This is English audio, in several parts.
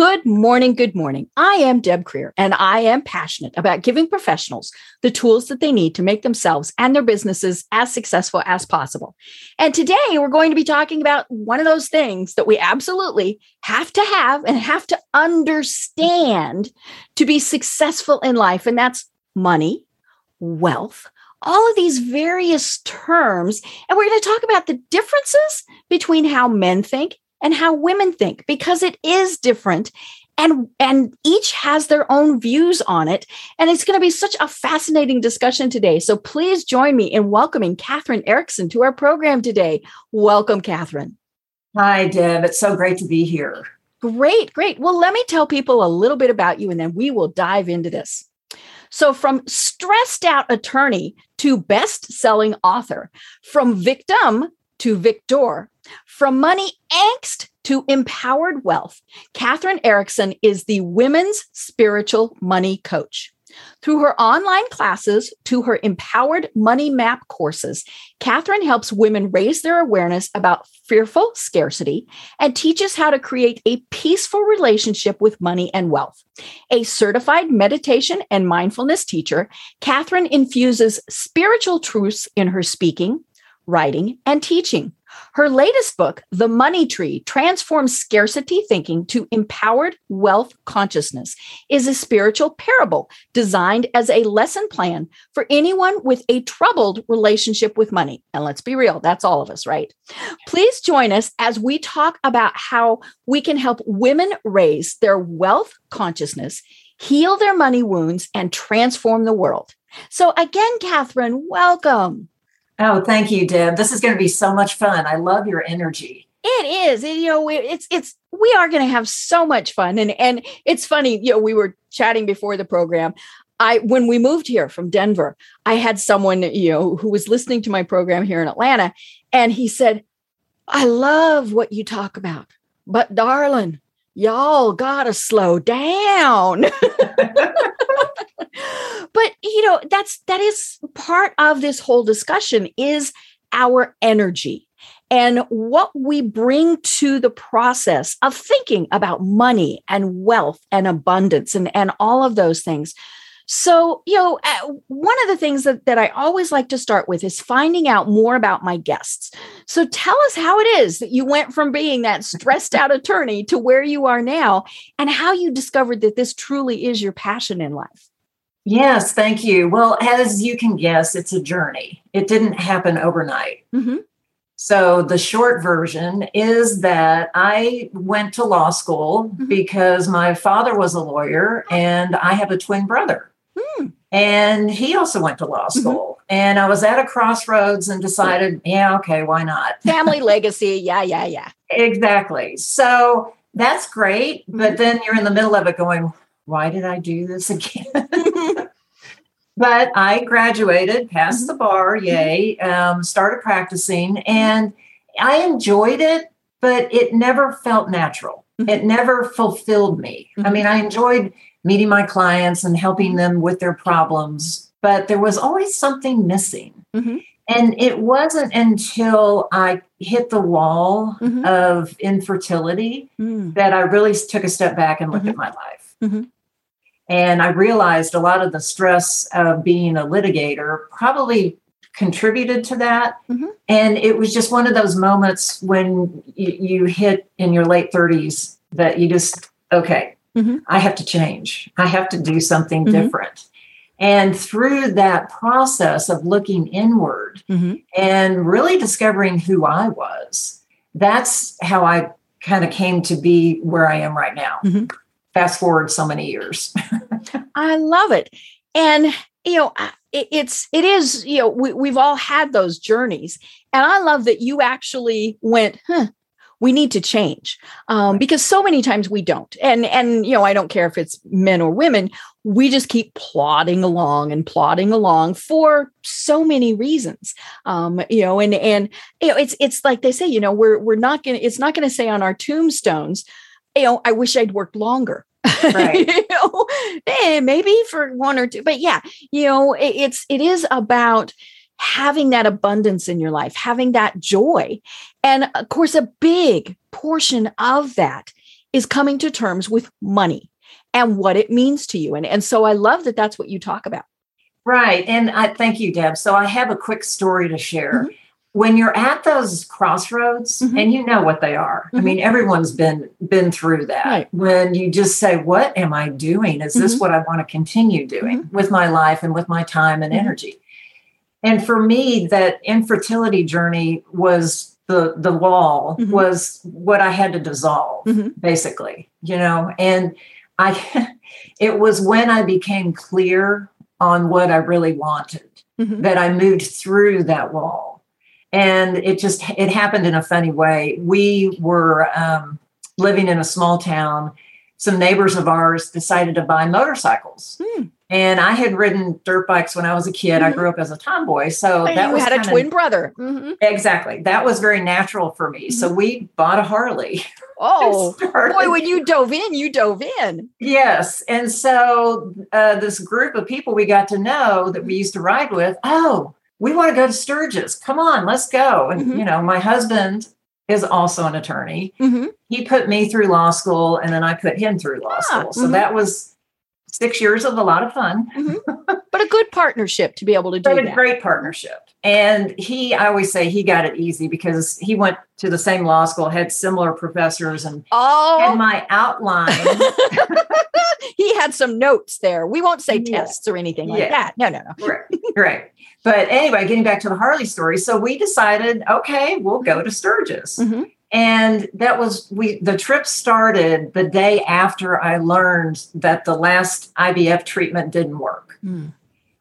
Good morning. Good morning. I am Deb Creer, and I am passionate about giving professionals the tools that they need to make themselves and their businesses as successful as possible. And today we're going to be talking about one of those things that we absolutely have to have and have to understand to be successful in life, and that's money, wealth, all of these various terms. And we're going to talk about the differences between how men think and how women think because it is different and and each has their own views on it and it's going to be such a fascinating discussion today. So please join me in welcoming Kathryn Eriksen to our program today. Welcome Kathryn hi deb. It's so great to be here. Great great. Well let me tell people a little bit about you and then we will dive into this. So, from stressed out attorney to best selling author, from victim to victor, from money angst to empowered wealth, Kathryn Eriksen is the women's spiritual money coach. Through her online classes to her empowered money map courses, Kathryn helps women raise their awareness about fearful scarcity and teaches how to create a peaceful relationship with money and wealth. A certified meditation and mindfulness teacher, Kathryn infuses spiritual truths in her speaking, writing, and teaching. Her latest book, The Money Tree Transforms Scarcity Thinking to Empowered Wealth Consciousness, is a spiritual parable designed as a lesson plan for anyone with a troubled relationship with money. And let's be real, that's all of us, right? Please join us as we talk about how we can help women raise their wealth consciousness, heal their money wounds, and transform the world. So, again, Kathryn, welcome. Oh, thank you, Deb. This is going to be so much fun. I love your energy. It is. You know, it's it's we are going to have so much fun, and and it's funny. You know, we were chatting before the program. I when we moved here from Denver, I had someone you know who was listening to my program here in Atlanta, and he said, "I love what you talk about, but darling, y'all gotta slow down." but you know that's that is part of this whole discussion is our energy and what we bring to the process of thinking about money and wealth and abundance and, and all of those things. So, you know, one of the things that, that I always like to start with is finding out more about my guests. So, tell us how it is that you went from being that stressed out attorney to where you are now and how you discovered that this truly is your passion in life. Yes, thank you. Well, as you can guess, it's a journey. It didn't happen overnight. Mm-hmm. So, the short version is that I went to law school mm-hmm. because my father was a lawyer and I have a twin brother. Mm. And he also went to law mm-hmm. school. Mm-hmm. And I was at a crossroads and decided, yeah, okay, why not? Family legacy. Yeah, yeah, yeah. Exactly. So, that's great. But mm-hmm. then you're in the middle of it going, why did I do this again? but I graduated, passed the bar, mm-hmm. yay, um, started practicing, and I enjoyed it, but it never felt natural. Mm-hmm. It never fulfilled me. I mm-hmm. mean, I enjoyed meeting my clients and helping them with their problems, but there was always something missing. Mm-hmm. And it wasn't until I hit the wall mm-hmm. of infertility mm. that I really took a step back and looked mm-hmm. at my life. Mm-hmm. And I realized a lot of the stress of being a litigator probably contributed to that. Mm-hmm. And it was just one of those moments when you, you hit in your late 30s that you just, okay, mm-hmm. I have to change. I have to do something mm-hmm. different. And through that process of looking inward mm-hmm. and really discovering who I was, that's how I kind of came to be where I am right now. Mm-hmm fast forward so many years. I love it. And you know, it, it's it is you know we, we've all had those journeys, and I love that you actually went, huh, we need to change um, because so many times we don't. And and you know i don't care if it's men or women we just keep plodding along and plodding along for so many reasons. Um, you know and and you know it's it's like they say you know we're we're not gonna it's not gonna say on our tombstones you know i wish i'd worked longer. Right. You know? Eh, maybe for one or two but yeah you know it, it's it is about having that abundance in your life, having that joy. And of course, a big portion of that is coming to terms with money and what it means to you. And, and so I love that that's what you talk about. Right. And I thank you, Deb. So I have a quick story to share. Mm-hmm. When you're at those crossroads mm-hmm. and you know what they are. Mm-hmm. I mean, everyone's been been through that. Right. When you just say, What am I doing? Is this mm-hmm. what I want to continue doing mm-hmm. with my life and with my time and mm-hmm. energy? And for me, that infertility journey was the the wall mm-hmm. was what I had to dissolve, mm-hmm. basically, you know. And I it was when I became clear on what I really wanted mm-hmm. that I moved through that wall. And it just it happened in a funny way. We were um, living in a small town. Some neighbors of ours decided to buy motorcycles. Mm and I had ridden dirt bikes when I was a kid. Mm-hmm. I grew up as a tomboy. So and that was we had a twin brother. Mm-hmm. Exactly. That was very natural for me. Mm-hmm. So we bought a Harley. Oh, boy, when you dove in, you dove in. Yes. And so uh, this group of people we got to know that we used to ride with, oh, we want to go to Sturgis. Come on, let's go. And, mm-hmm. you know, my husband is also an attorney. Mm-hmm. He put me through law school and then I put him through law ah, school. So mm-hmm. that was six years of a lot of fun. Mm-hmm. But a good partnership to be able to do but a great partnership. And he, I always say he got it easy because he went to the same law school, had similar professors, and oh. had my outline. he had some notes there. We won't say yeah. tests or anything like yeah. that. No, no, no. right. right. But anyway, getting back to the Harley story. So we decided, okay, we'll go to Sturgis. Mm-hmm. And that was we the trip started the day after I learned that the last IVF treatment didn't work. Mm.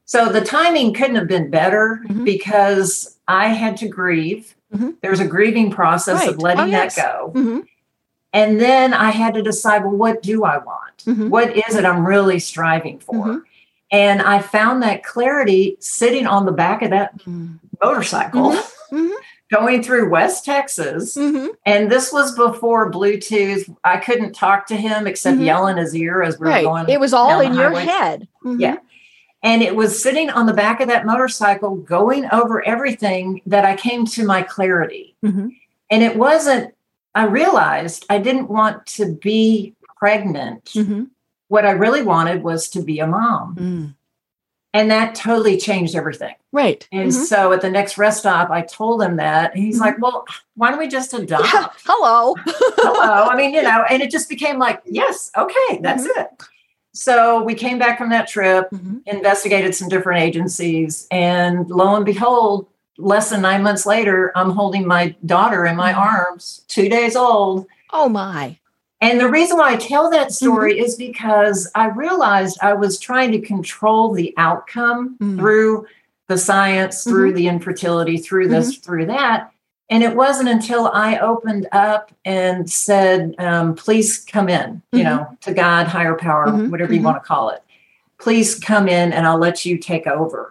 So the timing couldn't have been better mm-hmm. because I had to grieve. Mm-hmm. There's a grieving process right. of letting oh, yes. that go. Mm-hmm. And then I had to decide, well, what do I want? Mm-hmm. What is it I'm really striving for? Mm-hmm. And I found that clarity sitting on the back of that mm. motorcycle mm-hmm going through West Texas. Mm-hmm. And this was before Bluetooth. I couldn't talk to him except mm-hmm. yell in his ear as we were right. going. It was all in your head. Mm-hmm. Yeah. And it was sitting on the back of that motorcycle, going over everything that I came to my clarity. Mm-hmm. And it wasn't, I realized I didn't want to be pregnant. Mm-hmm. What I really wanted was to be a mom. And that totally changed everything. Right. And mm-hmm. so at the next rest stop, I told him that. And he's mm-hmm. like, well, why don't we just adopt? Yeah. Hello. Hello. I mean, you know, and it just became like, yes, okay, that's mm-hmm. it. So we came back from that trip, mm-hmm. investigated some different agencies, and lo and behold, less than nine months later, I'm holding my daughter in my mm-hmm. arms, two days old. Oh my. And the reason why I tell that story mm-hmm. is because I realized I was trying to control the outcome mm-hmm. through the science, mm-hmm. through the infertility, through this, mm-hmm. through that. And it wasn't until I opened up and said, um, please come in, you mm-hmm. know, to God, higher power, mm-hmm. whatever you want to call it. Please come in and I'll let you take over.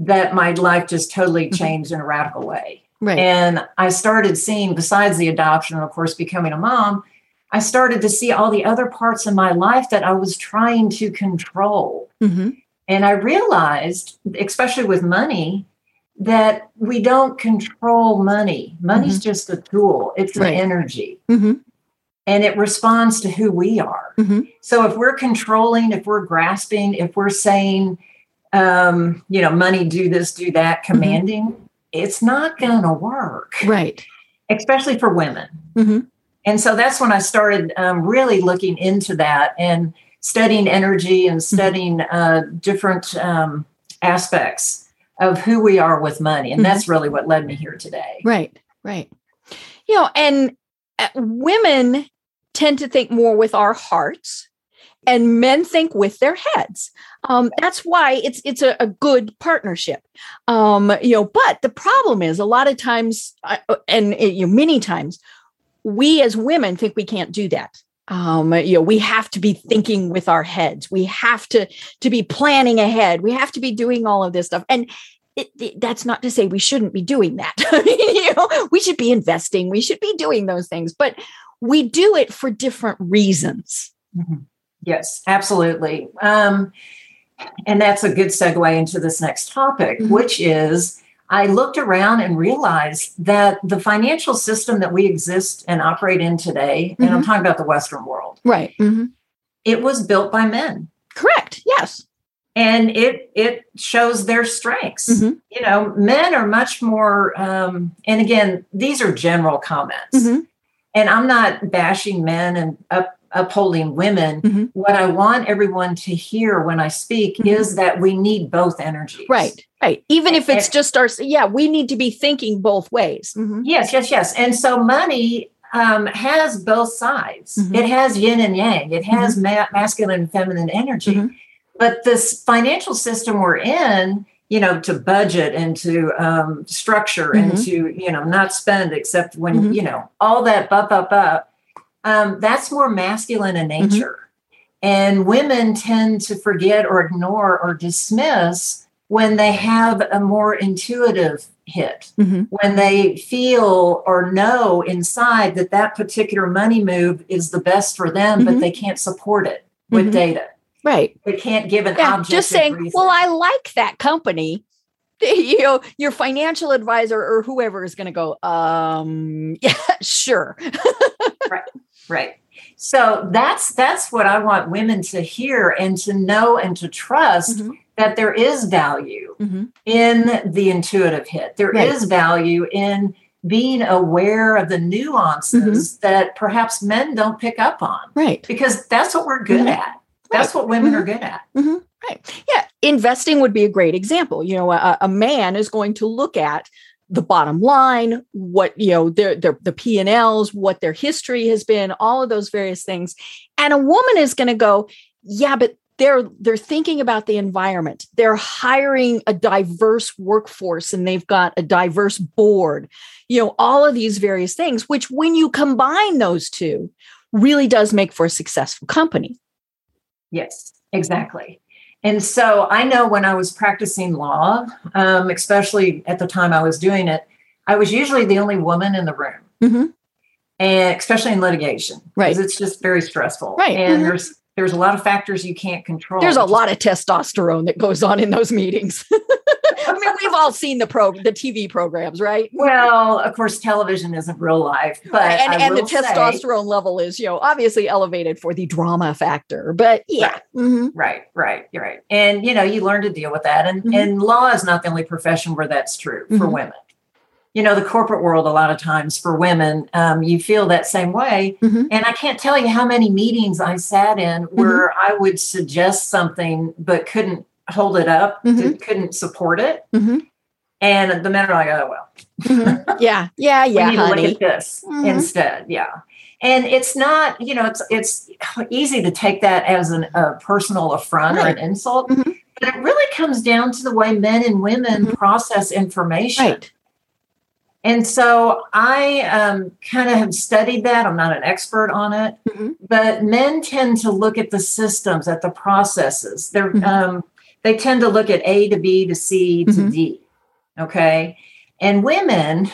That my life just totally changed in a radical way. Right. And I started seeing, besides the adoption and, of course, becoming a mom, I started to see all the other parts of my life that I was trying to control. Mm-hmm. And I realized, especially with money, that we don't control money. Money's mm-hmm. just a tool, it's right. an energy. Mm-hmm. And it responds to who we are. Mm-hmm. So if we're controlling, if we're grasping, if we're saying, um, you know, money, do this, do that, mm-hmm. commanding, it's not going to work. Right. Especially for women. Mm-hmm. And so that's when I started um, really looking into that and studying energy and mm-hmm. studying uh, different um, aspects of who we are with money. And mm-hmm. that's really what led me here today. Right, right. You know, and uh, women tend to think more with our hearts and men think with their heads. Um, that's why it's it's a, a good partnership. Um, you know, but the problem is a lot of times, uh, and uh, you know, many times, we as women think we can't do that. Um, you know, we have to be thinking with our heads. We have to to be planning ahead. We have to be doing all of this stuff, and it, it, that's not to say we shouldn't be doing that. you know, we should be investing. We should be doing those things, but we do it for different reasons. Mm-hmm. Yes, absolutely. Um, and that's a good segue into this next topic, mm-hmm. which is I looked around and realized that the financial system that we exist and operate in today, mm-hmm. and I'm mm-hmm. talking about the Western world, right? Mm-hmm. It was built by men. Correct. Yes. And it it shows their strengths. Mm-hmm. You know, men are much more. Um, and again, these are general comments. Mm-hmm. And I'm not bashing men and up upholding women mm-hmm. what i want everyone to hear when i speak mm-hmm. is that we need both energies right right even if it's and, just our yeah we need to be thinking both ways mm-hmm. yes yes yes and so money um, has both sides mm-hmm. it has yin and yang it has mm-hmm. ma- masculine and feminine energy mm-hmm. but this financial system we're in you know to budget and to um, structure and to you know not spend except when you know all that up up up um, that's more masculine in mm-hmm. nature. Mm-hmm. And women tend to forget or ignore or dismiss when they have a more intuitive hit, mm-hmm. when they feel or know inside that that particular money move is the best for them, mm-hmm. but they can't support it with mm-hmm. data. Right. They can't give an yeah, object. Just saying, reason. well, I like that company. You know, your financial advisor or whoever is going to go, um, yeah, sure. right. Right. So that's that's what I want women to hear and to know and to trust mm-hmm. that there is value mm-hmm. in the intuitive hit. There right. is value in being aware of the nuances mm-hmm. that perhaps men don't pick up on. Right. Because that's what we're good mm-hmm. at. That's right. what women are mm-hmm. good at. Mm-hmm. Right. Yeah. Investing would be a great example. You know, a, a man is going to look at the bottom line what you know their, their the p&l's what their history has been all of those various things. And a woman is going to go yeah but they're they're thinking about the environment. They're hiring a diverse workforce and they've got a diverse board. You know all of these various things which when you combine those two really does make for a successful company. Yes exactly and so I know when I was practicing law, um, especially at the time I was doing it, I was usually the only woman in the room. Mm-hmm. And especially in litigation, right? Because it's just very stressful, right? And mm-hmm. there's there's a lot of factors you can't control. There's a lot of testosterone that goes on in those meetings. I mean, we've all seen the pro the TV programs, right? Well, of course, television isn't real life, but and, and the testosterone say, level is, you know, obviously elevated for the drama factor. But yeah, right, mm-hmm. right, right, you're right. And you know, you learn to deal with that. And mm-hmm. and law is not the only profession where that's true for mm-hmm. women. You know, the corporate world, a lot of times for women, um, you feel that same way. Mm-hmm. And I can't tell you how many meetings I sat in where mm-hmm. I would suggest something but couldn't hold it up, mm-hmm. couldn't support it. Mm-hmm. And the men are like, oh, well. mm-hmm. Yeah, yeah, yeah. we need honey. to look at this mm-hmm. instead. Yeah. And it's not, you know, it's it's easy to take that as an, a personal affront right. or an insult, mm-hmm. but it really comes down to the way men and women mm-hmm. process information. Right. And so I um, kind of have studied that. I'm not an expert on it, mm-hmm. but men tend to look at the systems, at the processes. They're mm-hmm. um, they tend to look at A to B to C to mm-hmm. D. Okay. And women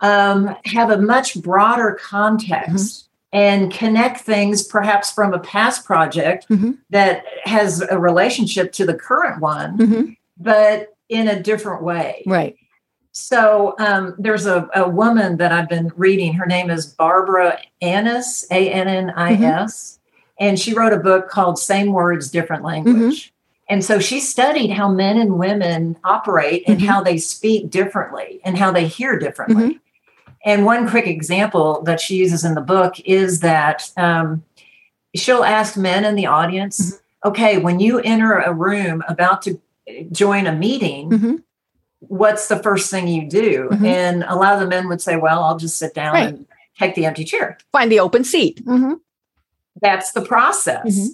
um, have a much broader context. Mm-hmm. And connect things perhaps from a past project mm-hmm. that has a relationship to the current one, mm-hmm. but in a different way. Right. So um, there's a, a woman that I've been reading. Her name is Barbara Annis, A N N I S. Mm-hmm. And she wrote a book called Same Words, Different Language. And so she studied how men and women operate and mm-hmm. how they speak differently and how they hear differently. Mm-hmm. And one quick example that she uses in the book is that um, she'll ask men in the audience, mm-hmm. okay, when you enter a room about to join a meeting, mm-hmm. what's the first thing you do? Mm-hmm. And a lot of the men would say, well, I'll just sit down right. and take the empty chair. Find the open seat. Mm-hmm. That's the process.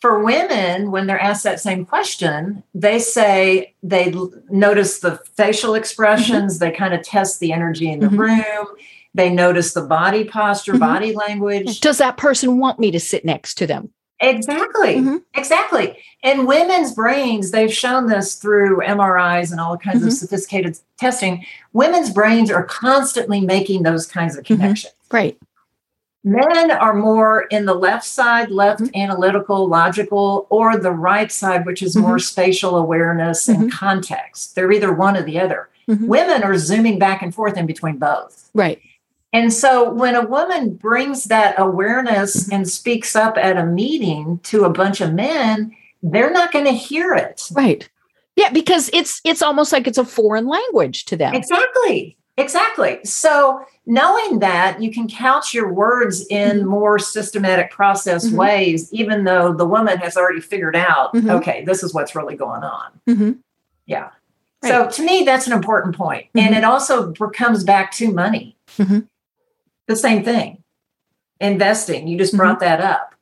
For women, when they're asked that same question, they say they notice the facial expressions, they kind of test the energy in the Mhm. room, they notice the body posture, Mhm. body language. Does that person want me to sit next to them? Exactly. Mhm. Exactly. And women's brains, they've shown this through MRIs and all kinds of Mhm. sophisticated testing. Women's brains are constantly making those kinds of Mhm. connections. Right. Men are more in the left side, left Mm-hmm. analytical, logical, or the right side, which is more Mm-hmm. spatial awareness and context. They're either one or the other. Mhm. Women are zooming back and forth in between both. Right. And so when a woman brings that awareness Mm-hmm. and speaks up at a meeting to a bunch of men, they're not going to hear it. Right. Yeah, because it's it's almost like it's a foreign language to them. Exactly. Exactly. So knowing that you can couch your words in Mhm. more systematic process Mhm. ways, even though the woman has already figured out, Mhm. okay, this is what's really going on. Mhm. Yeah. So to me, that's an important point. And Mhm. it also comes back to money. Mhm. The same thing. Investing. You just brought that up.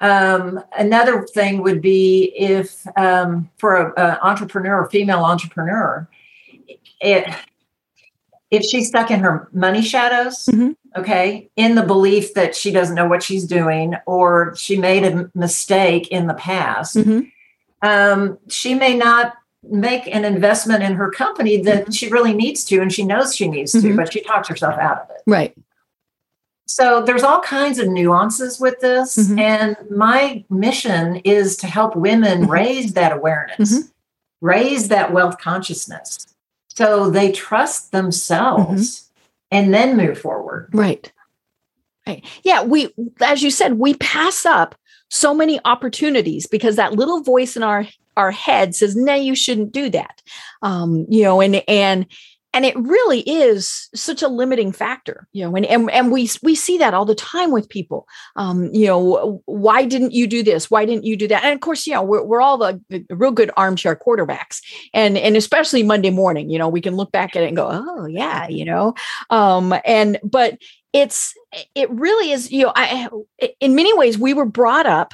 Um, another thing would be if um, for an entrepreneur, a female entrepreneur, it, if she's stuck in her money shadows, Mhm. okay, in the belief that she doesn't know what she's doing or she made a mistake in the past, Mhm. um, she may not make an investment in her company that Mhm. she really needs to and she knows she needs to, Mhm. but she talks herself out of it. Right. So there's all kinds of nuances with this. Mhm. And my mission is to help women Mhm. raise that awareness, raise that wealth consciousness so they trust themselves Mm-hmm. and then move forward. Right. Right. Yeah, we as you said, we pass up so many opportunities because that little voice in our our head says, "No, you shouldn't do that." Um, you know, and and and it really is such a limiting factor, you know, and and, and we we see that all the time with people. Um, you know, why didn't you do this? Why didn't you do that? And of course, you know, we're, we're all the, the real good armchair quarterbacks, and and especially Monday morning, you know, we can look back at it and go, oh yeah, you know, um, and but it's it really is you know i in many ways we were brought up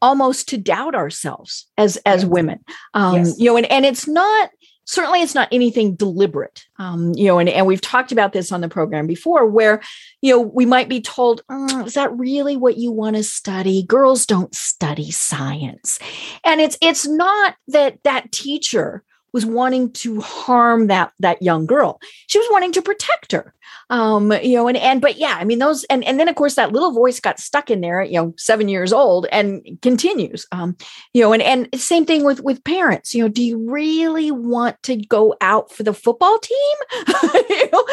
almost to doubt ourselves as as women um Yes. you know and and it's not certainly it's not anything deliberate. Um you know and, and we've talked about this on the program before where you know we might be told "Mm, is that really what you want to study? Girls don't study science. And it's it's not that that teacher was wanting to harm that that young girl. She was wanting to protect her. Um you know and and but yeah i mean those and and then of course that little voice got stuck in there you know seven years old and continues. Um you know and and same thing with with parents. You know do you really want to go out for the football team? You know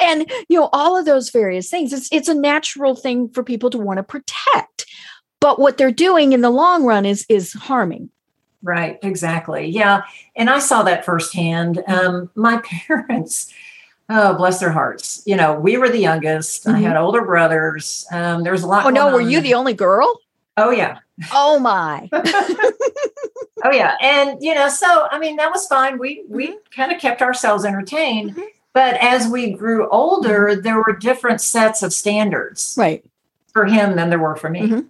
and you know all of those various things. It's it's a natural thing for people to want to protect. But what they're doing in the long run is is harming Right, exactly. Yeah. And I saw that firsthand. Mm-hmm. Um, my parents, oh, bless their hearts. You know, we were the youngest. I Mhm. had older brothers. Um, there was a lot. oh no were on you the only girl Oh, yeah. oh my Oh yeah, and you know, so I mean, that was fine. We we Mm-hmm. kind of kept ourselves entertained, Mhm. but as we grew older, there were different sets of standards right for him than there were for me. Mhm.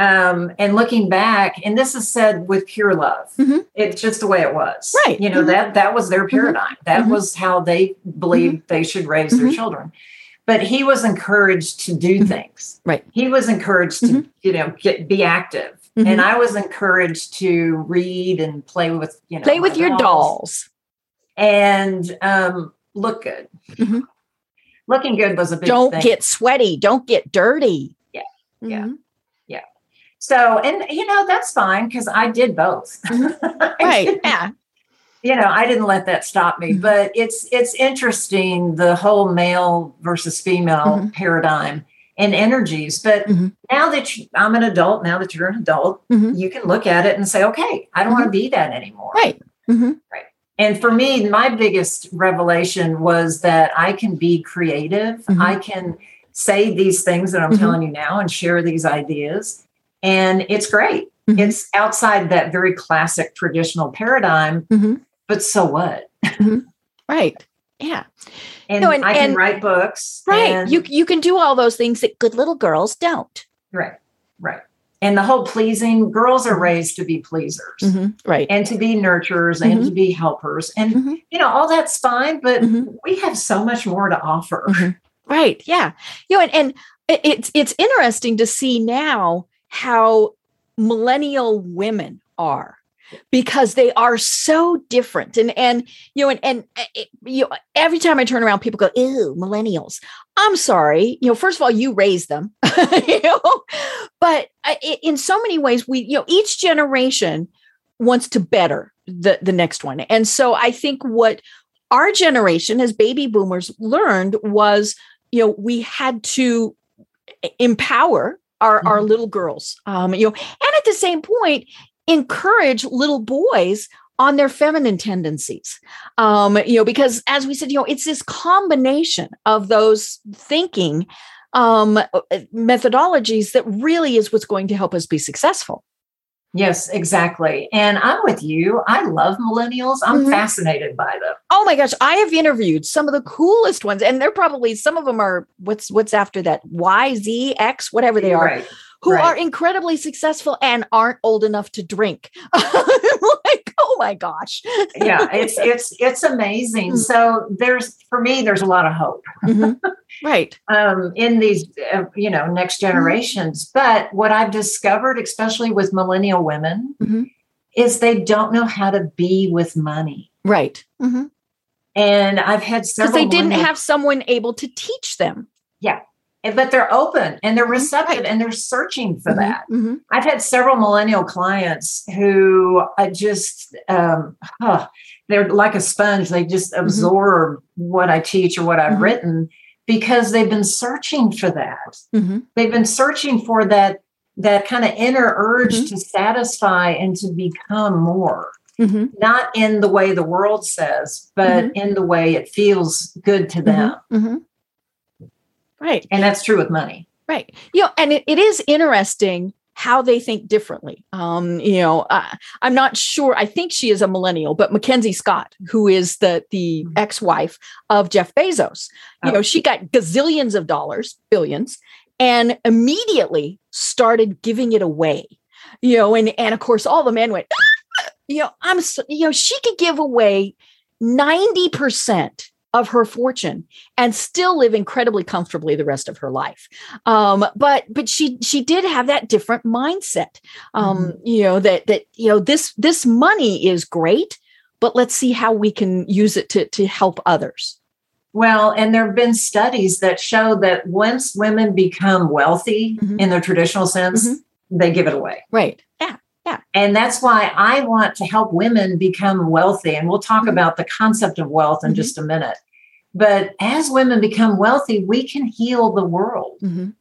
Um, and looking back, and this is said with pure love, Mhm. it's just the way it was. Right. You know Mhm. that that was their paradigm. That Mhm. was how they believed they should raise their Mhm. children. But he was encouraged to do things. Right. He was encouraged to, you know, get be active. And I was encouraged to read and play with, you know, play with your dolls and um, look good. Looking good was a big don't thing. get sweaty don't get dirty Yeah, yeah. So, and you know that's fine because I did both. Right yeah you know, I didn't let that stop me. Mhm. But it's it's interesting the whole male versus female Mhm. paradigm and energies. But Mhm. now that you, I'm an adult, now that you're an adult, Mhm. you can look at it and say, okay, I don't want to be that anymore. right Mhm. And for me, my biggest revelation was that I can be creative. I can say these things that I'm telling you now and share these ideas. And it's great. Mhm. It's outside that very classic traditional paradigm, Mhm. but so what? right yeah And, No, and- I can and- write books. right and- you you can do all those things that good little girls don't right, right. and the whole pleasing girls are raised to be pleasers Mhm. Right. and to be nurturers and to be helpers and you know all that's fine but we have so much more to offer. Right. Yeah. You know, and, and it's it's interesting to see now how millennial women are because they are so different. And and you know and and uh, it, you know, every time i turn around people go ew millennials. I'm sorry. You know first of all you raised them you know? But i- in so many ways we you know each generation wants to better the the next one. And so i think what our generation as baby boomers learned was you know we had to e, empower our, our Mhm. little girls um you know and at the same point encourage little boys on their feminine tendencies um you know because as we said you know it's this combination of those thinking um uh, methodologies that really is what's going to help us be successful yes exactly and i'm with you i love millennials i'm Mhm. fascinated by them oh my gosh i have interviewed some of the coolest ones and they're probably some of them are what's what's after that y z x whatever they are right who Right. are incredibly successful and aren't old enough to drink. like, my gosh. yeah it's it's it's amazing Mm. so there's for me there's a lot of hope Mhm. Right. um, in these uh, you know next Mm-hmm. generations but what i've discovered especially with millennial women Mhm. is they don't know how to be with money Right. Because and i've had several because they didn't millennial- have someone able to teach them. and- but they're open and they're mm-hmm. receptive Right. and they're searching for mm-hmm. that Mhm. I've had several millennial clients who I just, um, huh, they're like a sponge. They just mm-hmm. absorb what I teach or what I've Mhm. written because they've been searching for that. They've been searching for that that kind of inner urge to satisfy and to become more. Not in the way the world says, but in the way it feels good to them. Right. And that's true with money. Right. You know, and it, it is interesting how they think differently. Um, you know, uh, I'm not sure. I think she is a millennial, but Mackenzie Scott, who is the the Mhm. ex-wife of Jeff Bezos, you Oh. know, she got gazillions of dollars, billions, and immediately started giving it away. You know, and and of course, all the men went. you know, I'm so, you know, she could give away ninety percent of her fortune and still live incredibly comfortably the rest of her life um but but she she did have that different mindset um you know that that you know this this money is great but let's see how we can use it to to help others Well, and there have been studies that show that once women become wealthy Mhm. in the traditional sense, Mhm. they give it away. right yeah And that's why I want to help women become wealthy. And we'll talk Mhm. about the concept of wealth in Mhm. just a minute. But as women become wealthy, we can heal the world Mhm.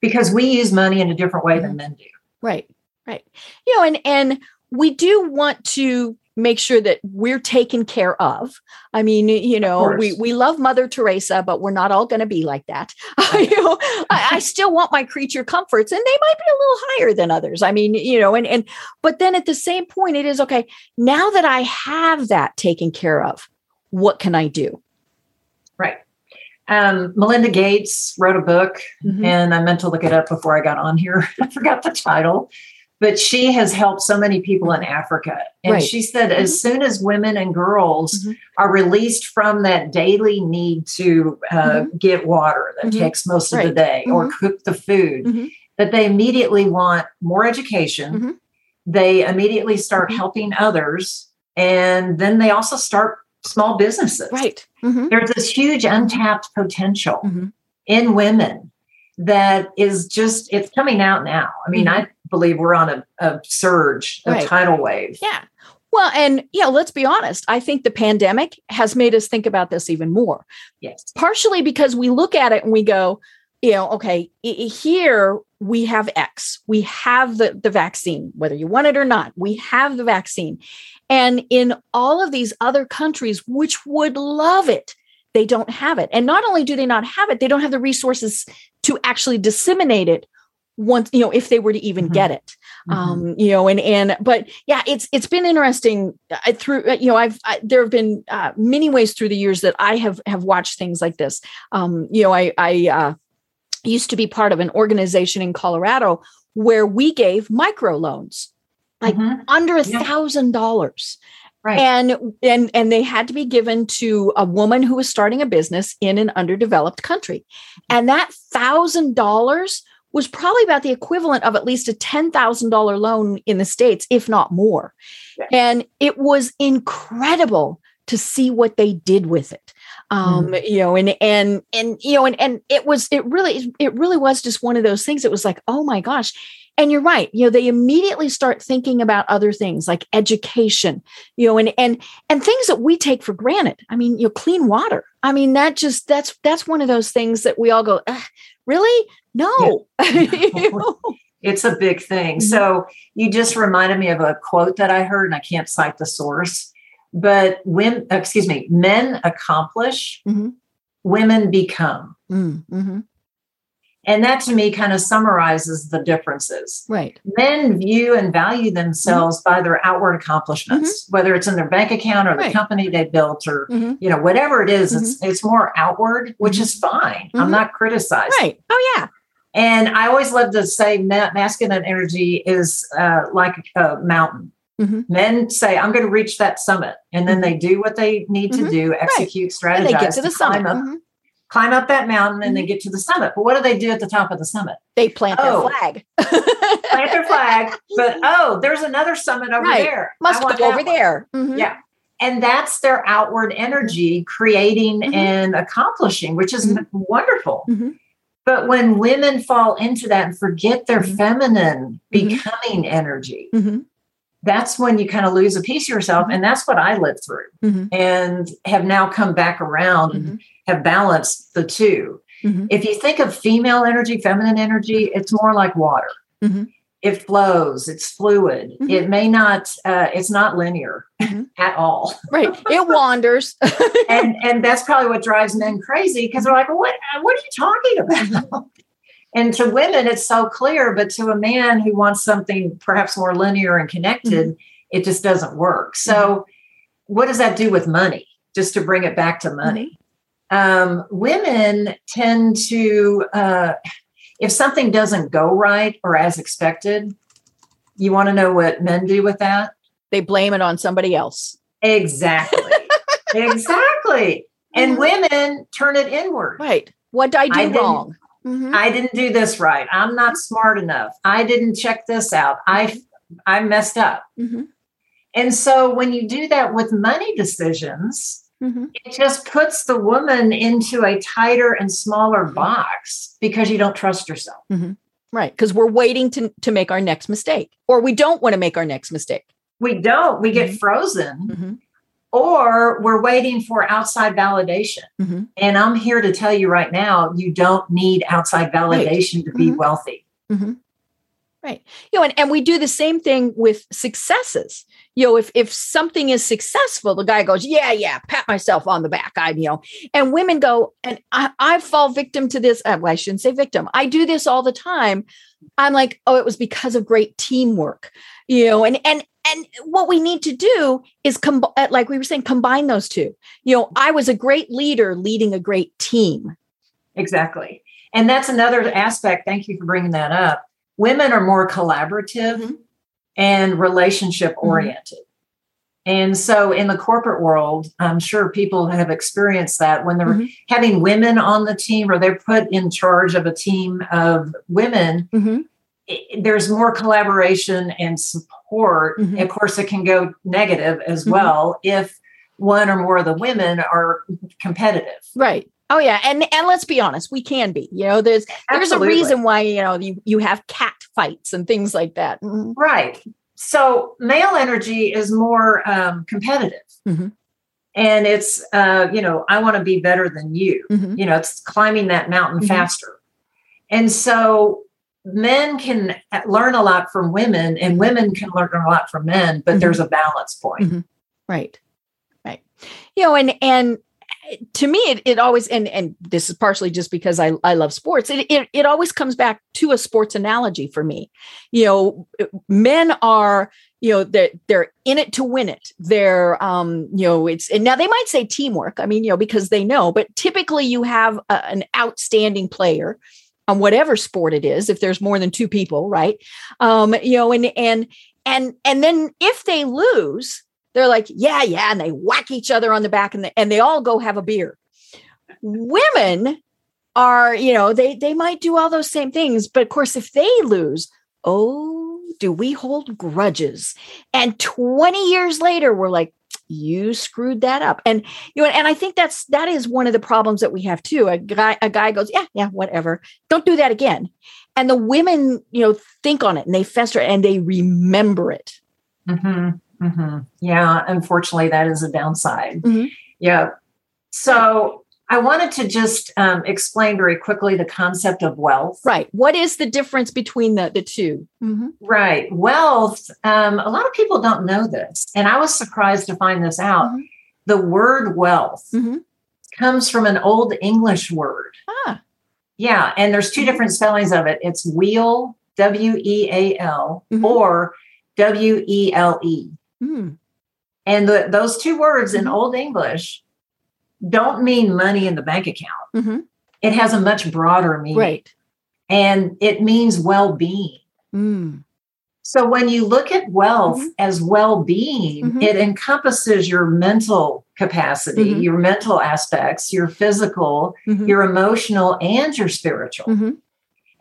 because we use money in a different way than men do. right right you know and and we do want to make sure that we're taken care of. I mean you know we we love mother teresa but we're not all going to be like that. You know I, I still want my creature comforts and they might be a little higher than others. I mean you know and and but then at the same point it is okay now that i have that taken care of what can i do? Right. Um, Melinda Gates wrote a book, Mhm. and I meant to look it up before I got on here. I forgot the title, but she has helped so many people in Africa. And Right. she said, as soon as women and girls Mhm. are released from that daily need to uh, get water that Mhm. takes most of the Right. day or cook the food, Mhm. that they immediately want more education. They immediately start helping others. And then they also start small businesses right there's this huge untapped potential in women that is just it's coming out now i mean i believe we're on a, a surge a Right. tidal wave Yeah. Well, and yeah, let's be honest. I think the pandemic has made us think about this even more. yes Partially because we look at it and we go, you know, okay, here we have X. We have the, the vaccine, whether you want it or not. We have the vaccine. And in all of these other countries, which would love it, they don't have it. And not only do they not have it, they don't have the resources to actually disseminate it once, you know, if they were to even Mhm. get it Mhm. um you know and and but yeah it's it's been interesting I, through uh, you know i've I, there have been uh, many ways through the years that i have have watched things like this um you know i i uh used to be part of an organization in colorado where we gave micro loans like Mhm. under a Yeah. thousand dollars. Right. And and and they had to be given to a woman who was starting a business in an underdeveloped country. And that thousand dollars was probably about the equivalent of at least a ten thousand dollar loan in the States, if not more. Yeah. And it was incredible to see what they did with it um you know and and and you know and and it was it really it really was just one of those things it was like oh my gosh and you're right you know they immediately start thinking about other things like education you know and and and things that we take for granted i mean you know clean water i mean that just that's that's one of those things that we all go really no know? It's a big thing. Mhm. So you just reminded me of a quote that I heard, and I can't cite the source, but when, excuse me, men accomplish, Mhm. women become. Mm, mhm. And that to me kind of summarizes the differences. right Men view and value themselves by their outward accomplishments, whether it's in their bank account or the company they built or Mhm. you know whatever it is, it's it's more outward, which is fine. I'm Mhm. not criticizing. right oh yeah And I always love to say ma- masculine energy is uh, like a mountain. Mhm. Men say, I'm going to reach that summit. And then they do what they need to do, execute, strategize, and they get to the summit up, Mhm. Climb up that mountain and then get to the summit. But what do they do at the top of the summit? they plant Oh. their flag Plant their flag, but oh, there's another summit over Right. there. I must want go over one. there Mhm. Yeah. And that's their outward energy creating Mhm. and accomplishing, which is Mhm. wonderful. Mhm. But when women fall into that and forget their Mhm. feminine becoming energy. That's when you kind of lose a piece of yourself. And that's what I lived through Mhm. and have now come back around and have balanced the 2 Mhm. If you think of female energy, feminine energy, it's more like water. Mhm. It flows, it's fluid. Mhm. It may not, uh, it's not linear Mhm. at all. right it wanders and and that's probably what drives men crazy because they're like, well, what what are you talking about? And to women, it's so clear, but to a man who wants something perhaps more linear and connected, it just doesn't work. So, what does that do with money? Just to bring it back to money, um, women tend to, uh, if something doesn't go right or as expected, you want to know what men do with that? they blame it on somebody else Exactly. exactly. And Mhm. women turn it inward. right what did i do I wrong Mhm. I didn't do this right. I'm not smart enough. I didn't check this out. I I messed up. Mhm. And so when you do that with money decisions, Mhm. it just puts the woman into a tighter and smaller box because you don't trust yourself. right because we're waiting to, to make our next mistake or we don't want to make our next mistake We don't. We get frozen. Or we're waiting for outside validation. Mhm. And I'm here to tell you right now, you don't need outside validation to be Mhm. wealthy. Right you know and, and we do the same thing with successes you know if if something is successful the guy goes yeah yeah pat myself on the back i you know and women go and i, I fall victim to this uh, well, i shouldn't say victim i do this all the time i'm like oh it was because of great teamwork you know and and and what we need to do is com- uh, like we were saying combine those two you know i was a great leader leading a great team Exactly. And that's another aspect. Thank you for bringing that up. Women are more collaborative Mhm. and relationship oriented. And so in the corporate world, I'm sure people have experienced that when they're Mhm. having women on the team or they're put in charge of a team of women, Mhm. i- there's more collaboration and support. Mhm. Of course, it can go negative as Mhm. well if one or more of the women are competitive. right oh yeah and and let's be honest we can be you know there's there's a reason why you know you, you have cat fights and things like that Mhm. Right. So male energy is more um, competitive. Mhm. And it's, uh, you know, I want to be better than you. Mhm. You know, it's climbing that mountain Mhm. faster. And so men can uh, learn a lot from women and women can learn a lot from men, but Mhm. there's a balance point. Right right you know and and to me it, it always and and this is partially just because i i love sports it, it it always comes back to a sports analogy for me. You know men are you know they're they're in it to win it. They're um you know it's and now they might say teamwork i mean you know because they know but typically you have a, an outstanding player on whatever sport it is if there's more than two people right? Um you know and and and and then if they lose they're like yeah yeah and they whack each other on the back and, the, and they all go have a beer. Women are you know they they might do all those same things but of course if they lose oh do we hold grudges? And 20 years later we're like you screwed that up. And you know and i think that's that is one of the problems that we have too. A guy a guy goes yeah yeah whatever. Don't do that again. And the women you know think on it and they fester and they remember it. Mm-hmm, mm-hmm. yeah unfortunately that is a downside mm-hmm. yeah so I wanted to just um, explain very quickly the concept of wealth. Right. What is the difference between the, the 2 mm-hmm. Right. Wealth, um, a lot of people don't know this. And I was surprised to find this out. Mm-hmm. The word wealth mm-hmm. comes from an old English word. Ah. Yeah. And there's two different spellings of it it's wheel, W E A L, mm-hmm. or W E L E. Mm. And the, those two words in mm-hmm. Old English don't mean money in the bank account. Mm-hmm. It has a much broader meaning. Right. And it means well being. Mm. So when you look at wealth mm-hmm. as well being, mm-hmm. it encompasses your mental capacity, mm-hmm. your mental aspects, your physical, mm-hmm. your emotional, and your spiritual.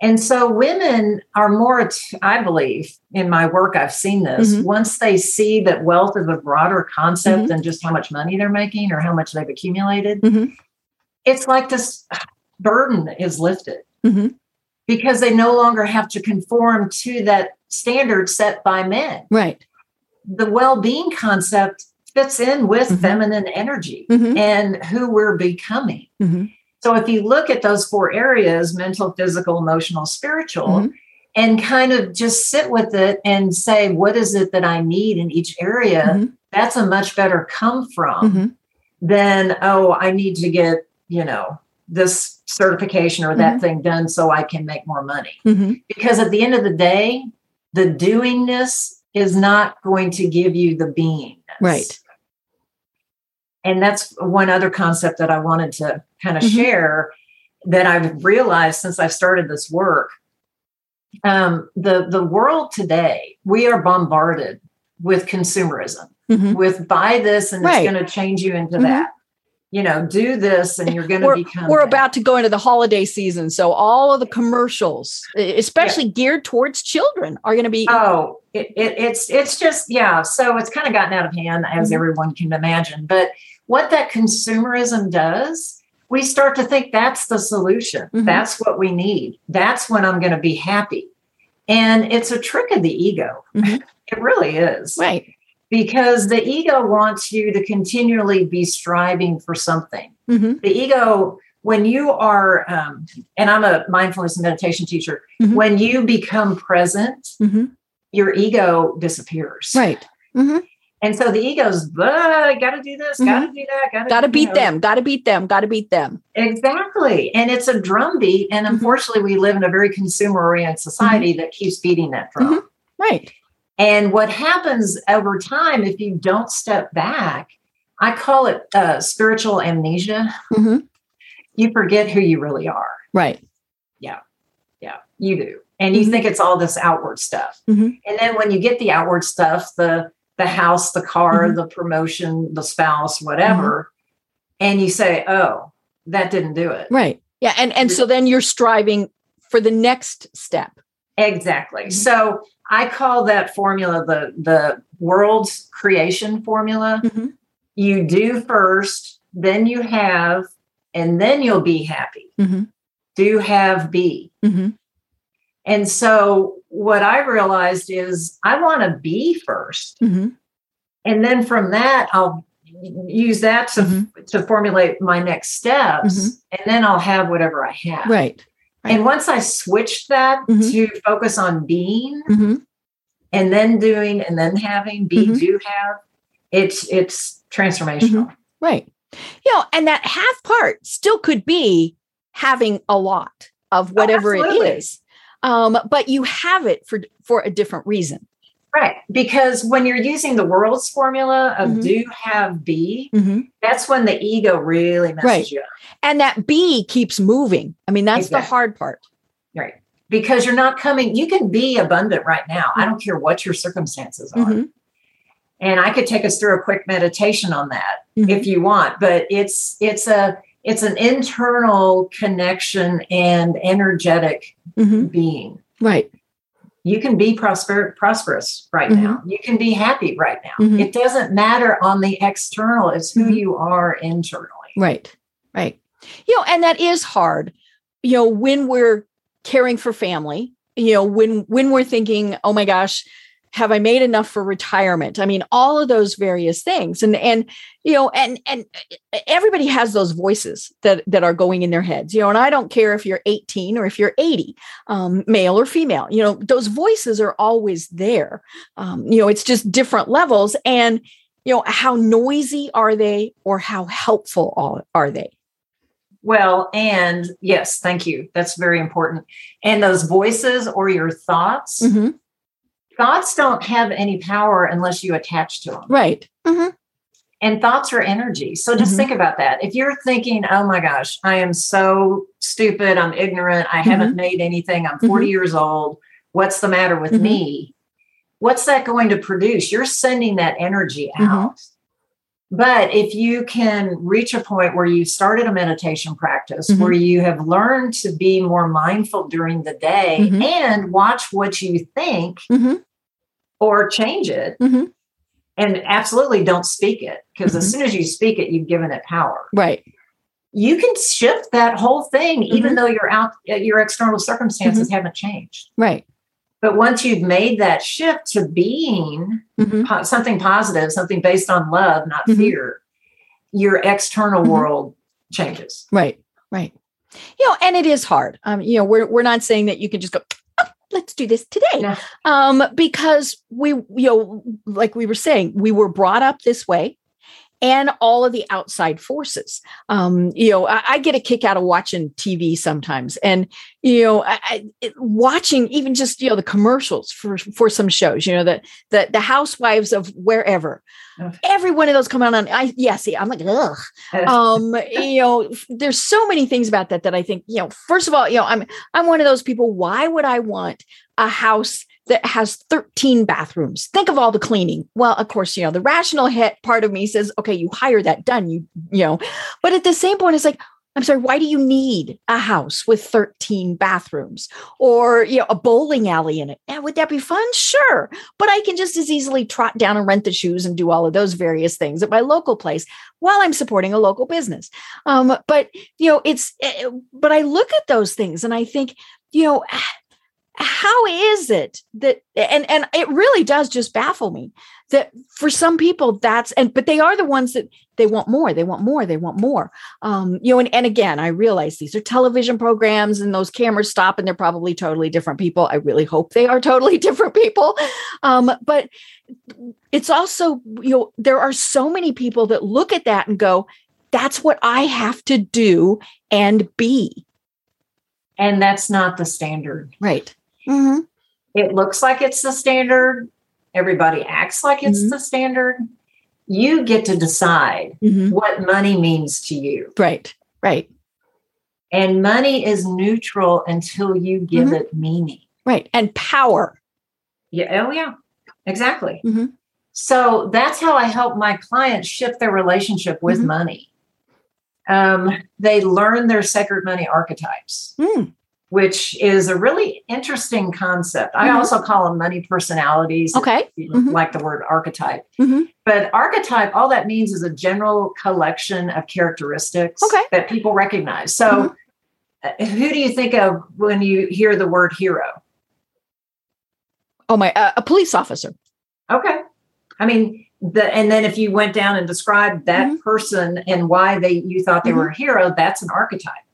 And so women are more, I believe, in my work, I've seen this. Mm-hmm. Once they see that wealth is a broader concept mm-hmm. than just how much money they're making or how much they've accumulated, mm-hmm. it's like this burden is lifted mm-hmm. because they no longer have to conform to that standard set by men. Right. The well being concept fits in with mm-hmm. feminine energy mm-hmm. and who we're becoming. So if you look at those four areas mental, physical, emotional, spiritual mm-hmm. and kind of just sit with it and say, what is it that I need in each area? Mm-hmm. That's a much better come from mm-hmm. than, oh, I need to get, you know, this certification or that mm-hmm. thing done so I can make more money. Mm-hmm. Because at the end of the day, the doingness is not going to give you the beingness. Right and that's one other concept that I wanted to kind of mm-hmm. share that I've realized since I've started this work. Um, the the world today, we are bombarded with consumerism, mm-hmm. with buy this and right. it's going to change you into mm-hmm. that you know, do this and you're going to become. We're that. about to go into the holiday season. So all of the commercials, especially yeah. geared towards children, are going to be. Oh, it, it, it's, it's just, yeah. So it's kind of gotten out of hand, as mm-hmm. everyone can imagine. But what that consumerism does, we start to think that's the solution. Mm-hmm. That's what we need. That's when I'm going to be happy. And it's a trick of the ego. Mm-hmm. It really is. Right because the ego wants you to continually be striving for something. Mm-hmm. The ego, when you are, um, and I'm a mindfulness and meditation teacher, mm-hmm. when you become present, mm-hmm. your ego disappears. Right. Mm-hmm. And so the ego's, I got to do this, got to mm-hmm. do that, got to got to beat know. them, got to beat them, got to beat them. Exactly. And it's a drumbeat. And mm-hmm. unfortunately, we live in a very consumer oriented society that keeps beating that drum. Right. And what happens over time, if you don't step back, I call it uh, spiritual amnesia. Mm-hmm. You forget who you really are. Right. Yeah. Yeah, you do. And you mm-hmm. think it's all this outward stuff. Mm-hmm. And then when you get the outward stuff, the the house, the car, mm-hmm. the promotion, the spouse, whatever, mm-hmm. and you say, "Oh, that didn't do it." Right. Yeah, and and so then you're striving for the next step. Exactly. Mm-hmm. So I call that formula the the world's creation formula. Mm-hmm. You do first, then you have, and then you'll be happy. Mm-hmm. Do have be. Mm-hmm. And so what I realized is I want to be 1st mm-hmm. And then from that, I'll use that to, mm-hmm. to formulate my next steps. Mm-hmm. And then I'll have whatever I have. Right. Right. And once I switched that mm-hmm. to focus on being mm-hmm. and then doing and then having, be, mm-hmm. do, have, it's it's transformational. Right. You know, and that half part still could be having a lot of oh, whatever oh, it is. Um, but you have it for for a different reason. Right. Because when you're using the world's formula of mm-hmm. do, have, be, mm-hmm. that's when the ego really messes right. you up. And that be keeps moving. I mean, that's exactly. the hard part. Right. Because you're not coming, you can be abundant right now. I don't care what your circumstances are. Mhm. And I could take us through a quick meditation on that Mhm. if you want, but it's it's a it's an internal connection and energetic Mhm. being. Right. You can be prosper, prosperous right Mhm. now. You can be happy right now. Mhm. It doesn't matter on the external, it's who Mhm. you are internally. Right. Right. You know, and that is hard. You know, when we're caring for family, you know, when when we're thinking, "Oh my gosh, have I made enough for retirement?" I mean, all of those various things. And and you know, and and everybody has those voices that that are going in their heads. You know, and I don't care if you're 18 or if you're 80, um, male or female. You know, those voices are always there. Um, you know, it's just different levels and you know, how noisy are they or how helpful are, they? Well, and yes, thank you. That's very important. And those voices or your thoughts, Mhm. Thoughts don't have any power unless you attach to them. Right. Mhm. And thoughts are energy. So just Mhm. think about that. If you're thinking, oh my gosh, I am so stupid, I'm ignorant, I haven't made anything, I'm 40 years old, what's the matter with Mhm. me? What's that going to produce? You're sending that energy Mhm. out. But if you can reach a point where you've started a meditation practice, Mhm. where you have learned to be more mindful during the day Mhm. and watch what you think Mhm. or change it, Mhm. and absolutely don't speak it, because as Mhm. soon as you speak it, you've given it power. Right. You can shift that whole thing, even Mhm. though your out your external circumstances Mm-hmm. haven't changed. Right. But once you've made that shift to being Mhm. po- something positive, something based on love, not Mhm. fear, your external Mhm. world changes. Right. Right. You know, and it is hard. Um, you know, we're we're not saying that you can just go, "Oh, let's do this today. No. Um, because we, you know, like we were saying, we were brought up this way. And all of the outside forces. Um, you know, I, I get a kick out of watching TV sometimes, and you know, I, I, watching even just you know the commercials for for some shows. You know, the the the housewives of wherever. Ugh. Every one of those come out on. I yeah, see, I'm like, ugh um you know there's so many things about that that i think you know first of all you know i'm i'm one of those people why would i want a house that has 13 bathrooms. Think of all the cleaning. Well of course you know the rational head part of me says okay you hire that done you you know. But at the same point it's like i'm sorry why do you need a house with 13 bathrooms or you know a bowling alley in it? Yeah, would that be fun? Sure. But i can just as easily trot down and rent the shoes and do all of those various things at my local place while I'm supporting a local business. Um, but you know, it's eh, but I look at those things and I think, you know, how is it that and and it really does just baffle me that for some people that's and but they are the ones that they want more they want more they want more. Um you know and, and again i realize these are television programs and those cameras stop and they're probably totally different people. I really hope they are totally different people. Um but it's also you know there are so many people that look at that and go that's what i have to do and be. And that's not the standard. right mm-hmm. It looks like it's the standard. Everybody acts like it's Mhm. the standard. You get to decide Mm-hmm. what money means to you. right right And money is neutral until you give Mhm. it meaning. right and power Yeah. Oh, yeah. Exactly. Mhm. So that's how I help my clients shift their relationship with Mhm. money. Um, they learn their sacred money archetypes, Mm. Which is a really interesting concept. I Mhm. also call them money personalities. okay Mhm. like the word archetype. Mhm. But archetype, all that means is a general collection of characteristics Okay. that people recognize. So, Mhm. uh, who do you think of when you hear the word hero? oh my uh, a police officer Okay. I mean, the and then if you went down and described that Mhm. person and why they you thought they were a hero, that's an archetype.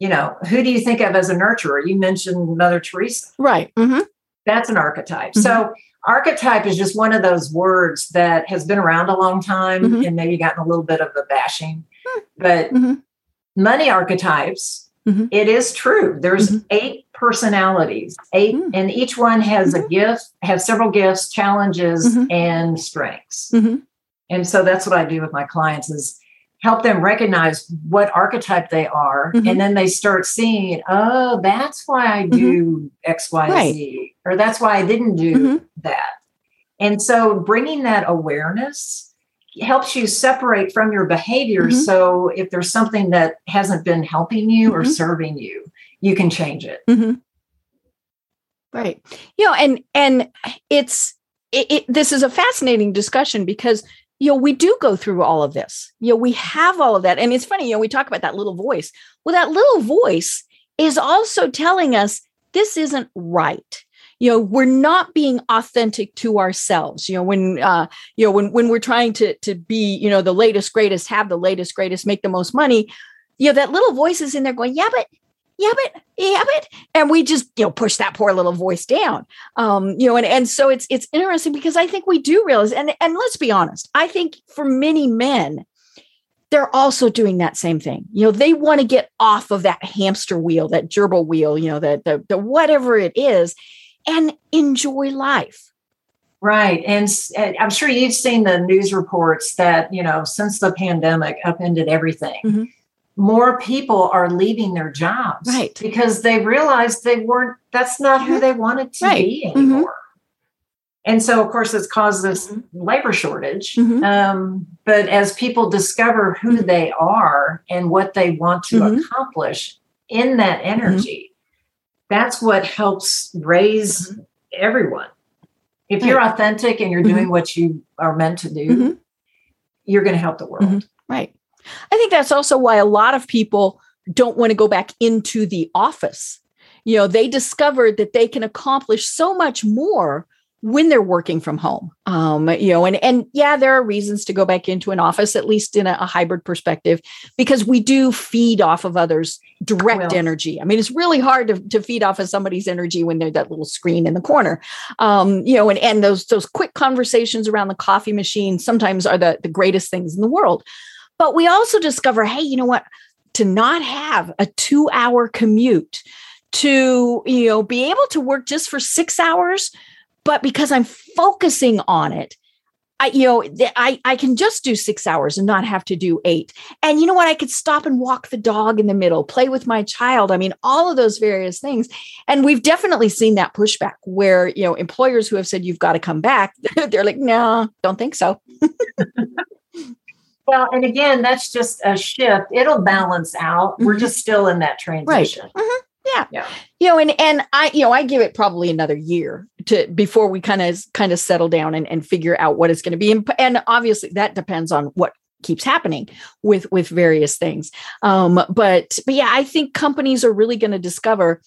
You know, who do you think of as a nurturer? You mentioned Mother Teresa. right mm-hmm. That's an archetype. Mhm. So archetype is just one of those words that has been around a long time Mhm. and maybe gotten a little bit of a bashing. But Mhm. money archetypes, Mhm. it is true. There's Mhm. eight personalities, 8 Mm. and each one has a gift, has several gifts, challenges, and strengths. And so that's what I do with my clients is help them recognize what archetype they are Mhm. and then they start seeing oh that's why i do x y Right. z or that's why i didn't do Mhm. that and so bringing that awareness helps you separate from your behavior Mhm. so if there's something that hasn't been helping you or Mhm. serving you you can change it. Right. You know, and and it's it, it, this is a fascinating discussion because you know we do go through all of this. You know, we have all of that, and it's funny. You know, we talk about that little voice. Well, that little voice is also telling us this isn't right. You know, we're not being authentic to ourselves. You know, when uh, you know when when we're trying to to be you know the latest greatest, have the latest greatest, make the most money. You know, that little voice is in there going, yeah, but yeah, but yeah, but and we just you know push that poor little voice down um you know and and so it's it's interesting because i think we do realize and and let's be honest i think for many men they're also doing that same thing you know they want to get off of that hamster wheel that gerbil wheel you know that the, the whatever it is and enjoy life Right. And I'm sure you've seen the news reports that, you know, since the pandemic upended everything, Mhm. More people are leaving their jobs. Right. Because they realized they weren't, that's not who they wanted to Right. be Mhm. anymore. And so, of course, it's caused this Mhm. labor shortage. Mhm. Um, but as people discover who Mhm. they are and what they want to accomplish in that Mm-hmm. energy, that's what helps raise Mm-hmm. everyone. If you're authentic and you're doing what you are meant to do, you're going to help the world. Right. I think that's also why a lot of people don't want to go back into the office. You know, they discovered that they can accomplish so much more when they're working from home. Um, you know, and and yeah, there are reasons to go back into an office, at least in a, a hybrid perspective, because we do feed off of others' direct Well- energy. I mean, it's really hard to, to feed off of somebody's energy when they're that little screen in the corner. Um, you know, and and those those quick conversations around the coffee machine sometimes are the, the greatest things in the world. But we also discover, hey, you know what? To not have a two hour commute, to you know, be able to work just for six hours, but because I'm focusing on it, I, you know, I, I can just do six hours and not have to do eight. And you know what? I could stop and walk the dog in the middle, play with my child. I mean, all of those various things. And we've definitely seen that pushback where, you know, employers who have said, you've got to come back, they're like, no, don't think so. Well, and again, that's just a shift. It'll balance out. We're Mhm. just still in that transition. Right. Yeah. Yeah. You know, and and I, you know, I give it probably another year to before we kind of kind of settle down and, and figure out what it's going to be. And, and obviously that depends on what keeps happening with with various things. Um, but but yeah, I think companies are really going to discover,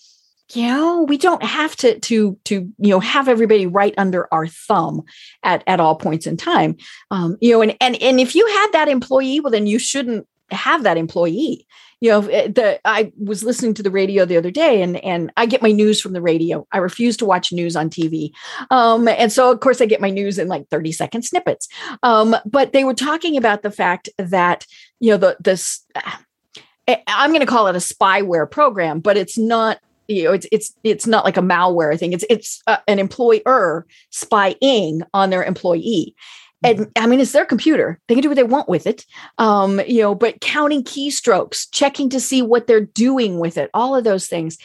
you know, we don't have to to to you know have everybody right under our thumb at at all points in time. Um, you know, and and and if you had that employee, well, then you shouldn't have that employee. You know eh, the i was listening to the radio the other day and and i get my news from the radio. I refuse to watch news on tv um and so of course i get my news in like 30 second snippets. Um but they were talking about the fact that you know the this eh, i'm going to call it a spyware program but it's not you know it's it's it's not like a malware thing it's it's uh, an employer spying on their employee and I mean, it's their computer. They can do what they want with it. Um, you know, but counting keystrokes, checking to see what they're doing with it, all of those things.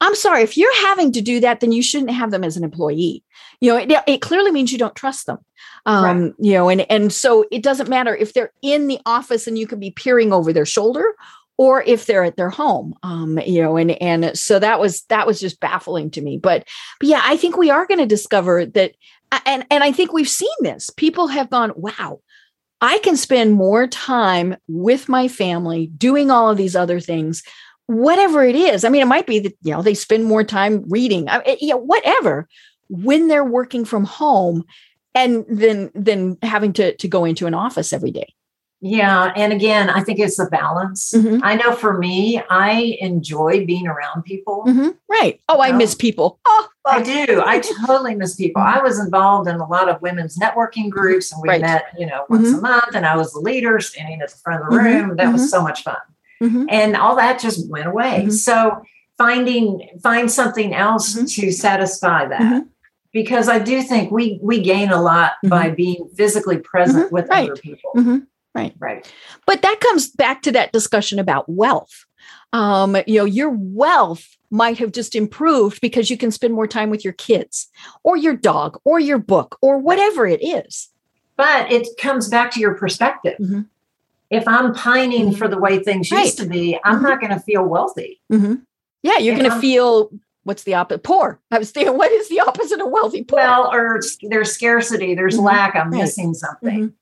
I'm sorry, if you're having to do that, then you shouldn't have them as an employee. You know, it, it clearly means you don't trust them. Um, Right. you know, and and so it doesn't matter if they're in the office and you can be peering over their shoulder or if they're at their home um you know and and so that was that was just baffling to me. But but yeah i think we are going to discover that and and i think we've seen this. People have gone wow i can spend more time with my family doing all of these other things whatever it is. I mean it might be that you know they spend more time reading I, you know whatever when they're working from home and then then having to to go into an office every day Yeah. And again, I think it's a balance. Mhm. I know for me, I enjoy being around people. Mhm. right oh i miss people oh I do. I totally miss people. I was involved in a lot of women's networking groups and we Right. met, you know, once a month and I was the leader standing at the front of the Mhm. room. That was so much fun. Mhm. And all that just went away. So finding find something else to satisfy that. Because I do think we we gain a lot by being physically present with Mm-hmm. Right. other people. Mhm. Right. Right. But that comes back to that discussion about wealth. Um, you know, your wealth might have just improved because you can spend more time with your kids or your dog or your book or whatever it is. But it comes back to your perspective. Mhm. If I'm pining Mhm. for the way things Right. used to be, I'm Mhm. not going to feel wealthy. Mhm. Yeah, you're going to feel what's the opposite? Poor. I was thinking, what is the opposite of wealthy? Poor. Well, or there's scarcity, there's Mhm. lack, I'm Right. missing something.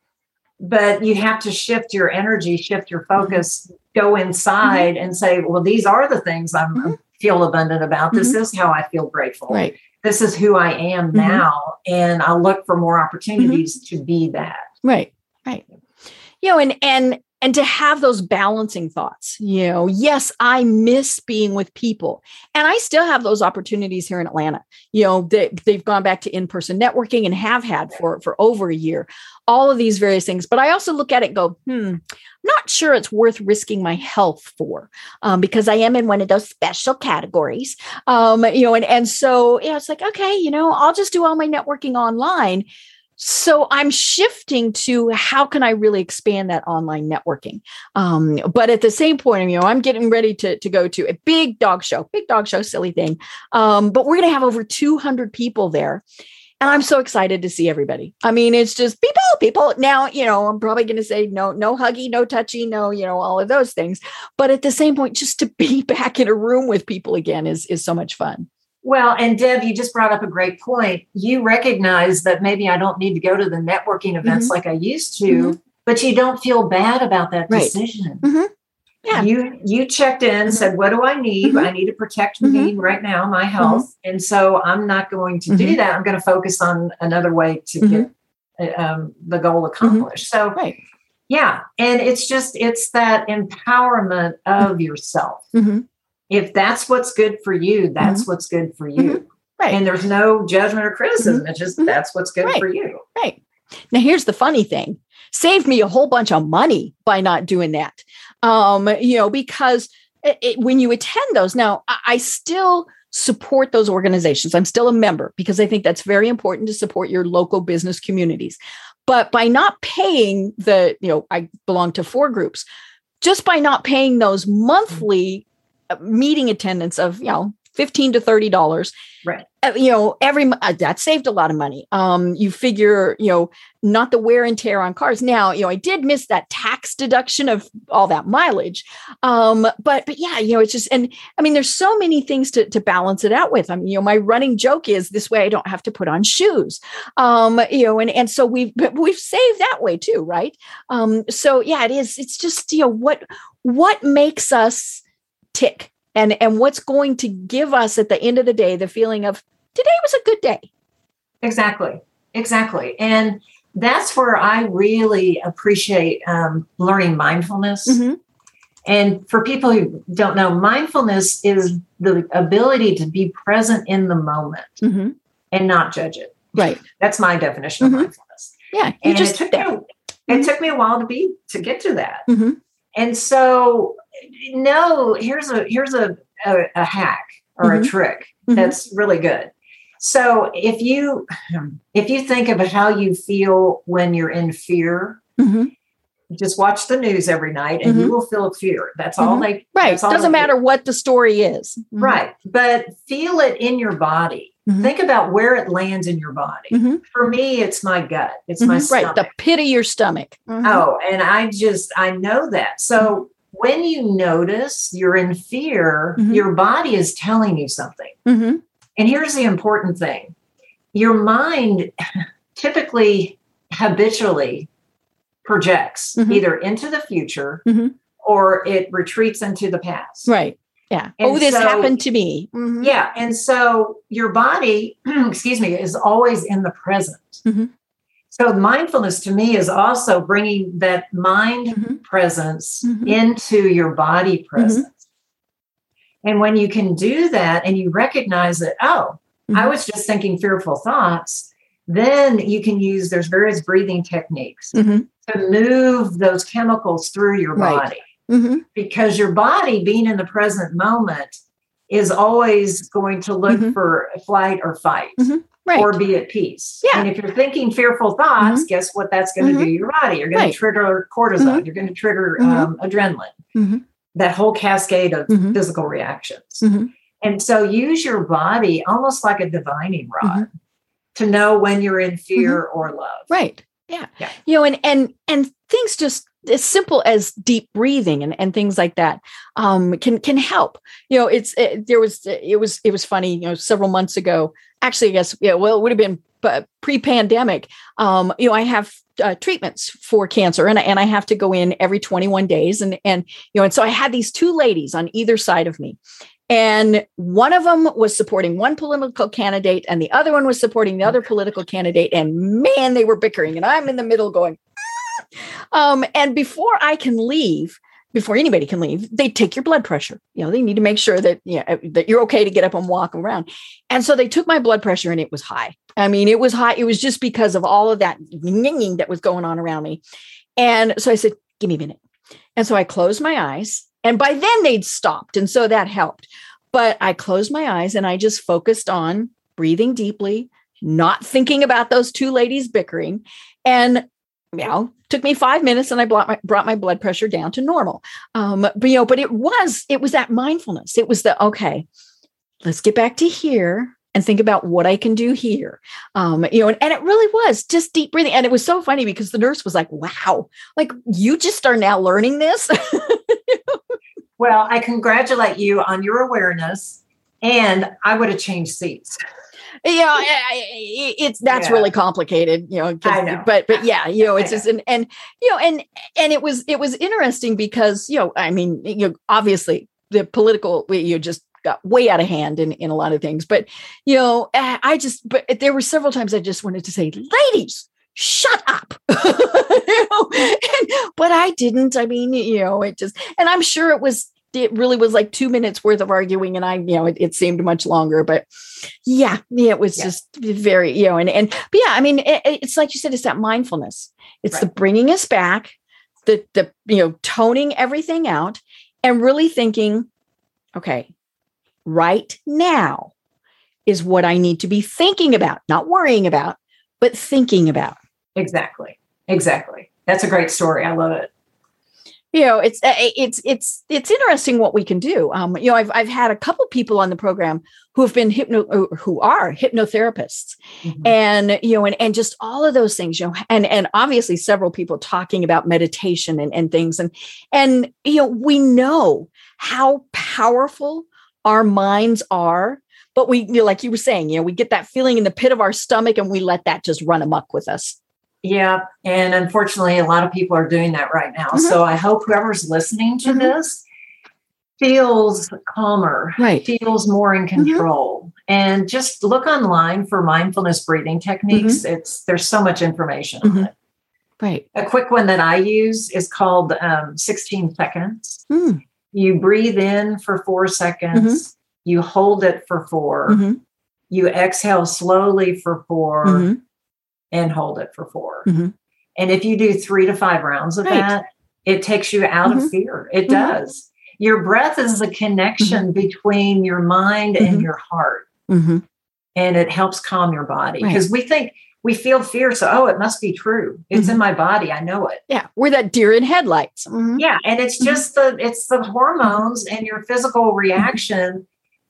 But you have to shift your energy, shift your Mm-hmm. focus, go inside and say, well, these are the things I'm Mhm. feel abundant about. This is how I feel grateful. right. This is who I am Mhm. now. And I'll look for more opportunities to be that. Right. Right. You know, and and and to have those balancing thoughts, you know, yes, I miss being with people. And I still have those opportunities here in Atlanta. You know, they, they've gone back to in-person networking and have had for for over a year, all of these various things. But I also look at it go, hmm, not sure it's worth risking my health for um, because I am in one of those special categories. Um, you know, and, and so yeah, it's like, okay, you know, I'll just do all my networking online. So I'm shifting to how can I really expand that online networking? Um, but at the same point, you know, I'm getting ready to, to go to a big dog show, big dog show, silly thing. Um, but we're going to have over 200 people there. And I'm so excited to see everybody. I mean, it's just people, people. Now, you know, I'm probably going to say no, no huggy, no touchy, no, you know, all of those things. But at the same point, just to be back in a room with people again is is so much fun. Well, and Deb, you just brought up a great point. You recognize that maybe I don't need to go to the networking events like I used to, Mhm. but you don't feel bad about that Right. decision. Mhm. Yeah. You you checked in, Mhm. said, "What do I need? Mhm. I need to protect me right now, my health, and so I'm not going to do that. I'm going to focus on another way to get um, the goal accomplished." So, Right. yeah, and it's just it's that empowerment of yourself. Mm-hmm. If that's what's good for you, that's what's good for you. Right. And there's no judgment or criticism. It's just Mhm. that's what's good Right. for you. Right. Now, here's the funny thing saved me a whole bunch of money by not doing that. Um, you know, because it, it- when you attend those, now I, I still support those organizations. I'm still a member because I think that's very important to support your local business communities. But by not paying the, you know, I belong to four groups, just by not paying those monthly uh, meeting attendance of, you know, 15 to 30 dollars. Right. uh, you know every uh, that saved a lot of money. Um you figure you know not the wear and tear on cars. Now you know i did miss that tax deduction of all that mileage. Um but but yeah you know it's just and i mean there's so many things to to balance it out with. I mean you know my running joke is this way i don't have to put on shoes. Um you know and and so we've but we've saved that way too right? Um so yeah it is it's just you know what what makes us tick and and what's going to give us at the end of the day the feeling of today was a good day Exactly. Exactly. And that's where I really appreciate um, learning mindfulness. Mhm. And for people who don't know, mindfulness is the ability to be present in the moment Mhm. and not judge it. right That's my definition Mhm. of mindfulness. yeah you And just it took me, it took me a while to be to get to that. Mhm. And so, no, here's a here's a a, a hack or a Mhm. trick Mhm. that's really good. So if you if you think of how you feel when you're in fear, Mhm. just watch the news every night and you Mhm. will feel fear. That's all Mhm. they right all doesn't they do. matter what the story is. Right. But feel it in your body. Think about where it lands in your body. For me, it's my gut. It's my Mhm. right stomach. the pit of your stomach. Oh, and I just I know that. So when you notice you're in fear, Mhm. your body is telling you something. Mhm. And here's the important thing. Your mind typically habitually projects Mhm. either into the future Mhm. or it retreats into the past. right yeah And oh this so- happened to me Mhm. Yeah, and so your body, excuse me, is always in the present. So mindfulness to me is also bringing that mind Mhm. presence Mhm. into your body presence. And when you can do that and you recognize that, oh, I Mhm. was just thinking fearful thoughts, then you can use there's various breathing techniques Mhm. to move those chemicals through your Right. body Mhm. because your body being in the present moment is always going to look for flight or fight. Right. or be at peace. Yeah. And if you're thinking fearful thoughts, guess what that's going to Mhm. do your body? You're going Right. to trigger cortisol. Mhm. You're going to trigger Mhm. um, adrenaline. Mhm. That whole cascade of physical reactions. And so use your body almost like a divining rod to know when you're in fear or love. Mm-hmm. Right. Yeah. Yeah. You know, and and and things just as simple as deep breathing and, and things like that um, can can help. You know, it's it, there was it was it was funny. You know, several months ago, actually, I guess yeah, well, it would have been pre-pandemic. Um, you know, I have uh, treatments for cancer, and I, and I have to go in every 21 days, and and you know, and so I had these two ladies on either side of me. And one of them was supporting one political candidate, and the other one was supporting the other political candidate. And man, they were bickering, and I'm in the middle going. Um, and before I can leave, before anybody can leave, they take your blood pressure. You know, they need to make sure that you know, that you're okay to get up and walk around. And so they took my blood pressure, and it was high. I mean, it was high. It was just because of all of that ninging that was going on around me. And so I said, "Give me a minute." And so I closed my eyes, and by then they'd stopped, and so that helped. But I closed my eyes and I just focused on breathing deeply, not thinking about those two ladies bickering, and know, took me five minutes and I brought my, brought my blood pressure down to normal. Um, but, you know, but it was, it was that mindfulness. It was the, okay, let's get back to here and think about what I can do here. Um, you know, and, and it really was just deep breathing. And it was so funny because the nurse was like, wow, like you just are now learning this. Well, I congratulate you on your awareness, and I would have changed seats. Yeah I- I- it's that's Yeah. really complicated you know, know. but but yeah you know it's just and and you know and and it was it was interesting because you know i mean you know obviously the political you just got way out of hand in in a lot of things but you know i I just but there were several times i just wanted to say ladies shut up You know, and- but i didn't i mean you know it just and i'm sure it was it really was like two minutes worth of arguing and i you know it, it seemed much longer but yeah it was Yeah. just very you know and and but yeah i mean it, it's like you said it's that mindfulness it's the bringing us back the the you know toning everything out and really thinking okay right now is what i need to be thinking about not worrying about but thinking about Exactly. Exactly. That's a great story. I love it. You know it's uh, it's it's it's interesting what we can do. Um you know i've i've had a couple people on the program who have been hypno uh, who are hypnotherapists. Mhm. and you know and, and just all of those things you know and and obviously several people talking about meditation and, and things. And and you know we know how powerful our minds are but we you know, like you were saying you know we get that feeling in the pit of our stomach and we let that just run amok with us Yeah. And unfortunately, a lot of people are doing that right now. Mhm. So I hope whoever's listening to Mhm. this feels calmer, right feels more in Mm-hmm. control. And just look online for mindfulness breathing techniques. Mm-hmm. It's there's so much information on Mhm. it. right A quick one that I use is called um, 16 seconds. Mm, You breathe in for four seconds, you hold it for 4 mhm, you exhale slowly for 4 mhm, and hold it for 4 Mhm. And if you do three to five rounds of Right. that, it takes you out Mhm. of fear. It Mhm. does. Your breath is the connection between your mind and Mhm. your heart, and it helps calm your body Right. because we think we feel fear. So, oh, it must be true. It's Mm-hmm. in my body. I know it. yeah we're that deer in headlights Mhm. Yeah, and it's just the it's the hormones and your physical reaction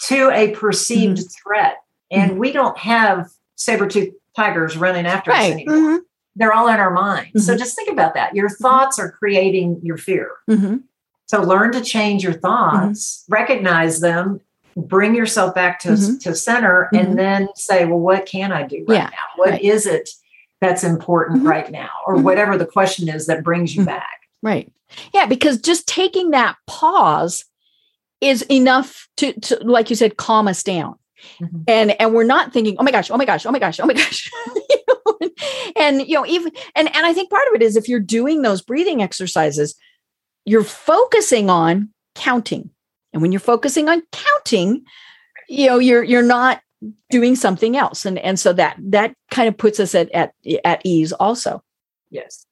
to a perceived Mm-hmm. threat. And we don't have saber-toothed tigers running after us right anymore. Mhm, They're all in our mind. So Mhm. just think about that. Your thoughts are creating your fear. mhm. So learn to change your thoughts, recognize them, bring yourself back to, Mhm. to center, and then say, well, what can I do right Yeah, now? What is right. it that's important right now? Or whatever the question is that brings you back. Right. Yeah, because just taking that pause is enough to, to like you said, calm us down. Mhm. And and we're not thinking, oh my gosh, oh my gosh, oh my gosh, oh my gosh. You know, and you know, even and and I think part of it is if you're doing those breathing exercises, you're focusing on counting. And when you're focusing on counting, you know, you're you're not doing something else. And and so that that kind of puts us at at, at ease also. Yes.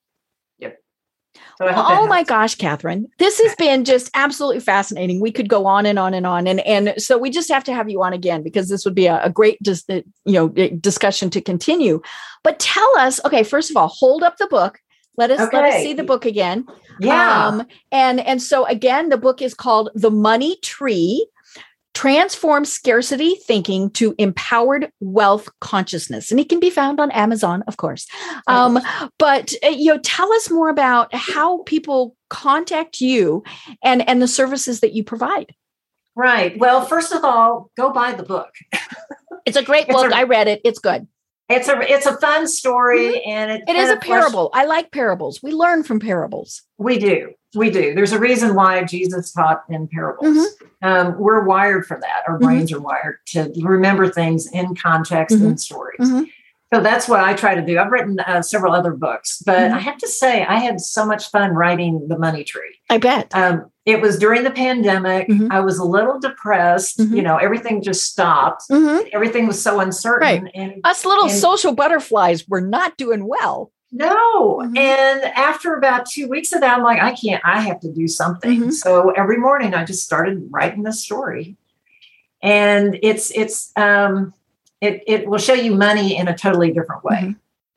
So oh my gosh, Kathryn, this has been just absolutely fascinating. We could go on and on and on, and and so we just have to have you on again because this would be a, a great just uh, you know discussion to continue. But tell us, okay, first of all, hold up the book. Let us okay. let us see the book again. Yeah. Um, and and so again, the book is called The Money Tree transform scarcity thinking to empowered wealth consciousness. And it can be found on amazon of course. Um, but uh, you know tell us more about how people contact you and and the services that you provide. Right. Well first of all go buy the book. It's a great book. a, i read it. It's good it's a it's a fun story mm-hmm. and it, it is a parable i like parables we learn from parables we do we do. There's a reason why Jesus taught in parables. Mm-hmm. Um, we're wired for that. Our mm-hmm. brains are wired to remember things in context mm-hmm. and stories. Mm-hmm. So that's what I try to do. I've written uh, several other books, but mm-hmm. I have to say, I had so much fun writing The Money Tree. I bet. Um, it was during the pandemic. Mm-hmm. I was a little depressed. You know, everything just stopped. Everything was so uncertain. Right. And, Us little and, social butterflies were not doing well. No. Mm-hmm. And after about two weeks of that, I'm like, I can't, I have to do something. Mm-hmm. So every morning I just started writing the story. And it's, it's, um, it, it will show you money in a totally different way. Mm-hmm.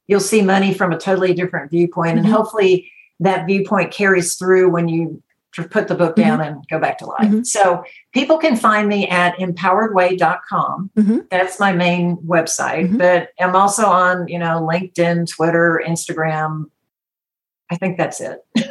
You'll see money from a totally different viewpoint, and mm-hmm. hopefully that viewpoint carries through when you put the book down mm-hmm. and go back to life. Mm-hmm. So people can find me at empoweredway.com. Mm-hmm. That's my main website, mm-hmm. but I'm also on, you know, LinkedIn, Twitter, Instagram. I think that's it.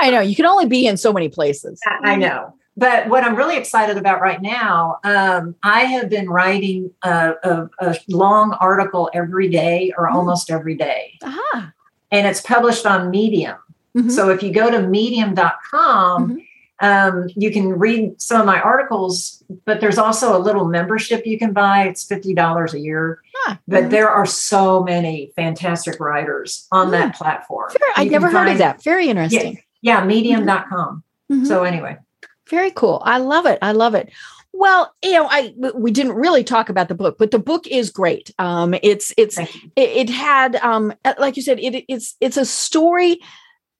I know you can only be in so many places. I, know. But what I'm really excited about right now, um, I have been writing a, a, a, long article every day or mm. almost every day. Uh-huh. And it's published on Medium. Mm-hmm. So if you go to medium.com, mm-hmm. um, you can read some of my articles, but there's also a little membership you can buy. It's $50 a year. Huh. But mm-hmm. there are so many fantastic writers on that platform. I've never heard of that. Very interesting. Yeah, yeah medium.com. Mm-hmm. So anyway. Very cool. I love it. I love it. Well, you know, I we didn't really talk about the book, but the book is great. Um, it's it's it, it, had um, like you said, it, it's it's a story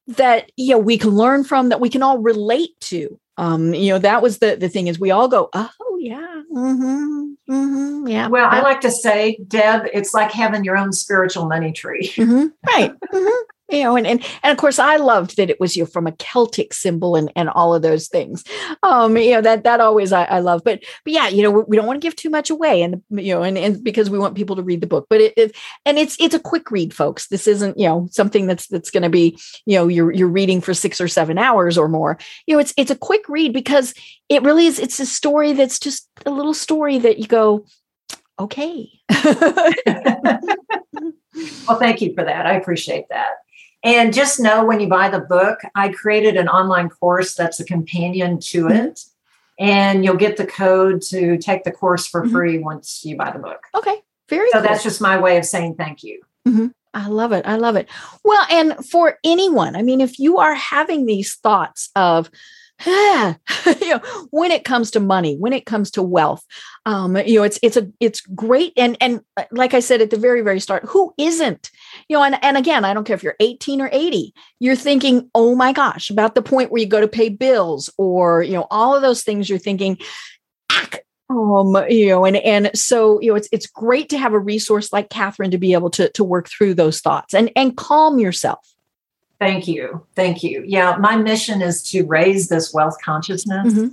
that you know we can learn from that we can all relate to. Um you know that was the the thing is we all go oh yeah mm-hmm, mm-hmm, yeah. Well i like to say deb it's like having your own spiritual money tree. Mm-hmm, right mm-hmm you know and, and and of course i loved that it was you know, from a celtic symbol and and all of those things. Um you know that that always i, I love. But but yeah you know we, we don't want to give too much away and you know and, and because we want people to read the book. But it, it and it's it's a quick read folks. This isn't you know something that's that's going to be you know you're you're reading for six or seven hours or more. You know it's it's a quick read because it really is it's a story that's just a little story that you go okay. Well thank you for that. I appreciate that and just know when you buy the book, I created an online course that's a companion to mm-hmm. it. And you'll get the code to take the course for mm-hmm. free once you buy the book. Okay. Very so cool. that's just my way of saying thank you. Mm-hmm. I love it. I love it. Well, and for anyone, I mean, if you are having these thoughts of, you know, when it comes to money, when it comes to wealth, um, you know, it's it's a it's great. And and uh, like I said at the very very start, who isn't? You know, and and again, I don't care if you're 18 or 80, you're thinking, oh my gosh, about the point where you go to pay bills or you know all of those things. You're thinking, um, you know, and and so you know, it's it's great to have a resource like Kathryn to be able to to work through those thoughts and and calm yourself Thank you. Thank you. Yeah, my mission is to raise this wealth consciousness. Mm-hmm.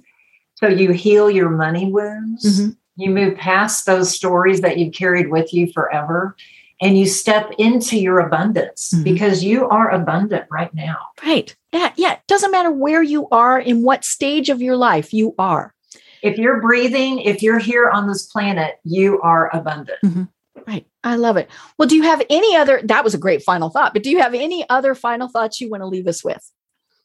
So you heal your money wounds. Mm-hmm. You move past those stories that you've carried with you forever and you step into your abundance mm-hmm. because you are abundant right now. Right. Yeah. Yeah. It doesn't matter where you are, in what stage of your life you are. If you're breathing, if you're here on this planet, you are abundant. Mm-hmm. Right. I love it. Well, do you have any other? That was a great final thought, but do you have any other final thoughts you want to leave us with?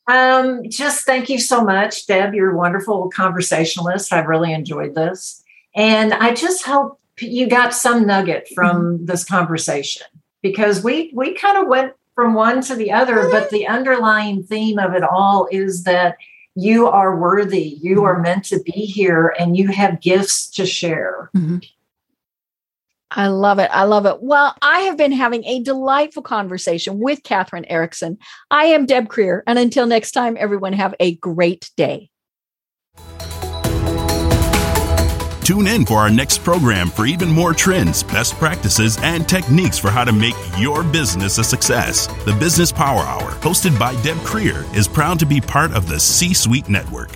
Um, just thank you so much, Deb. You're a wonderful conversationalist. I've really enjoyed this. And I just hope you got some nugget from mm-hmm. this conversation because we we kind of went from one to the other, mm-hmm. but the underlying theme of it all is that you are worthy, you are mm-hmm. meant to be here, and you have gifts to share. Mm-hmm. I love it. I love it. Well, I have been having a delightful conversation with Kathryn Eriksen. I am Deb Krier. And until next time, everyone have a great day. Tune in for our next program for even more trends, best practices, and techniques for how to make your business a success. The Business Power Hour, hosted by Deb Krier, is proud to be part of the C Suite Network.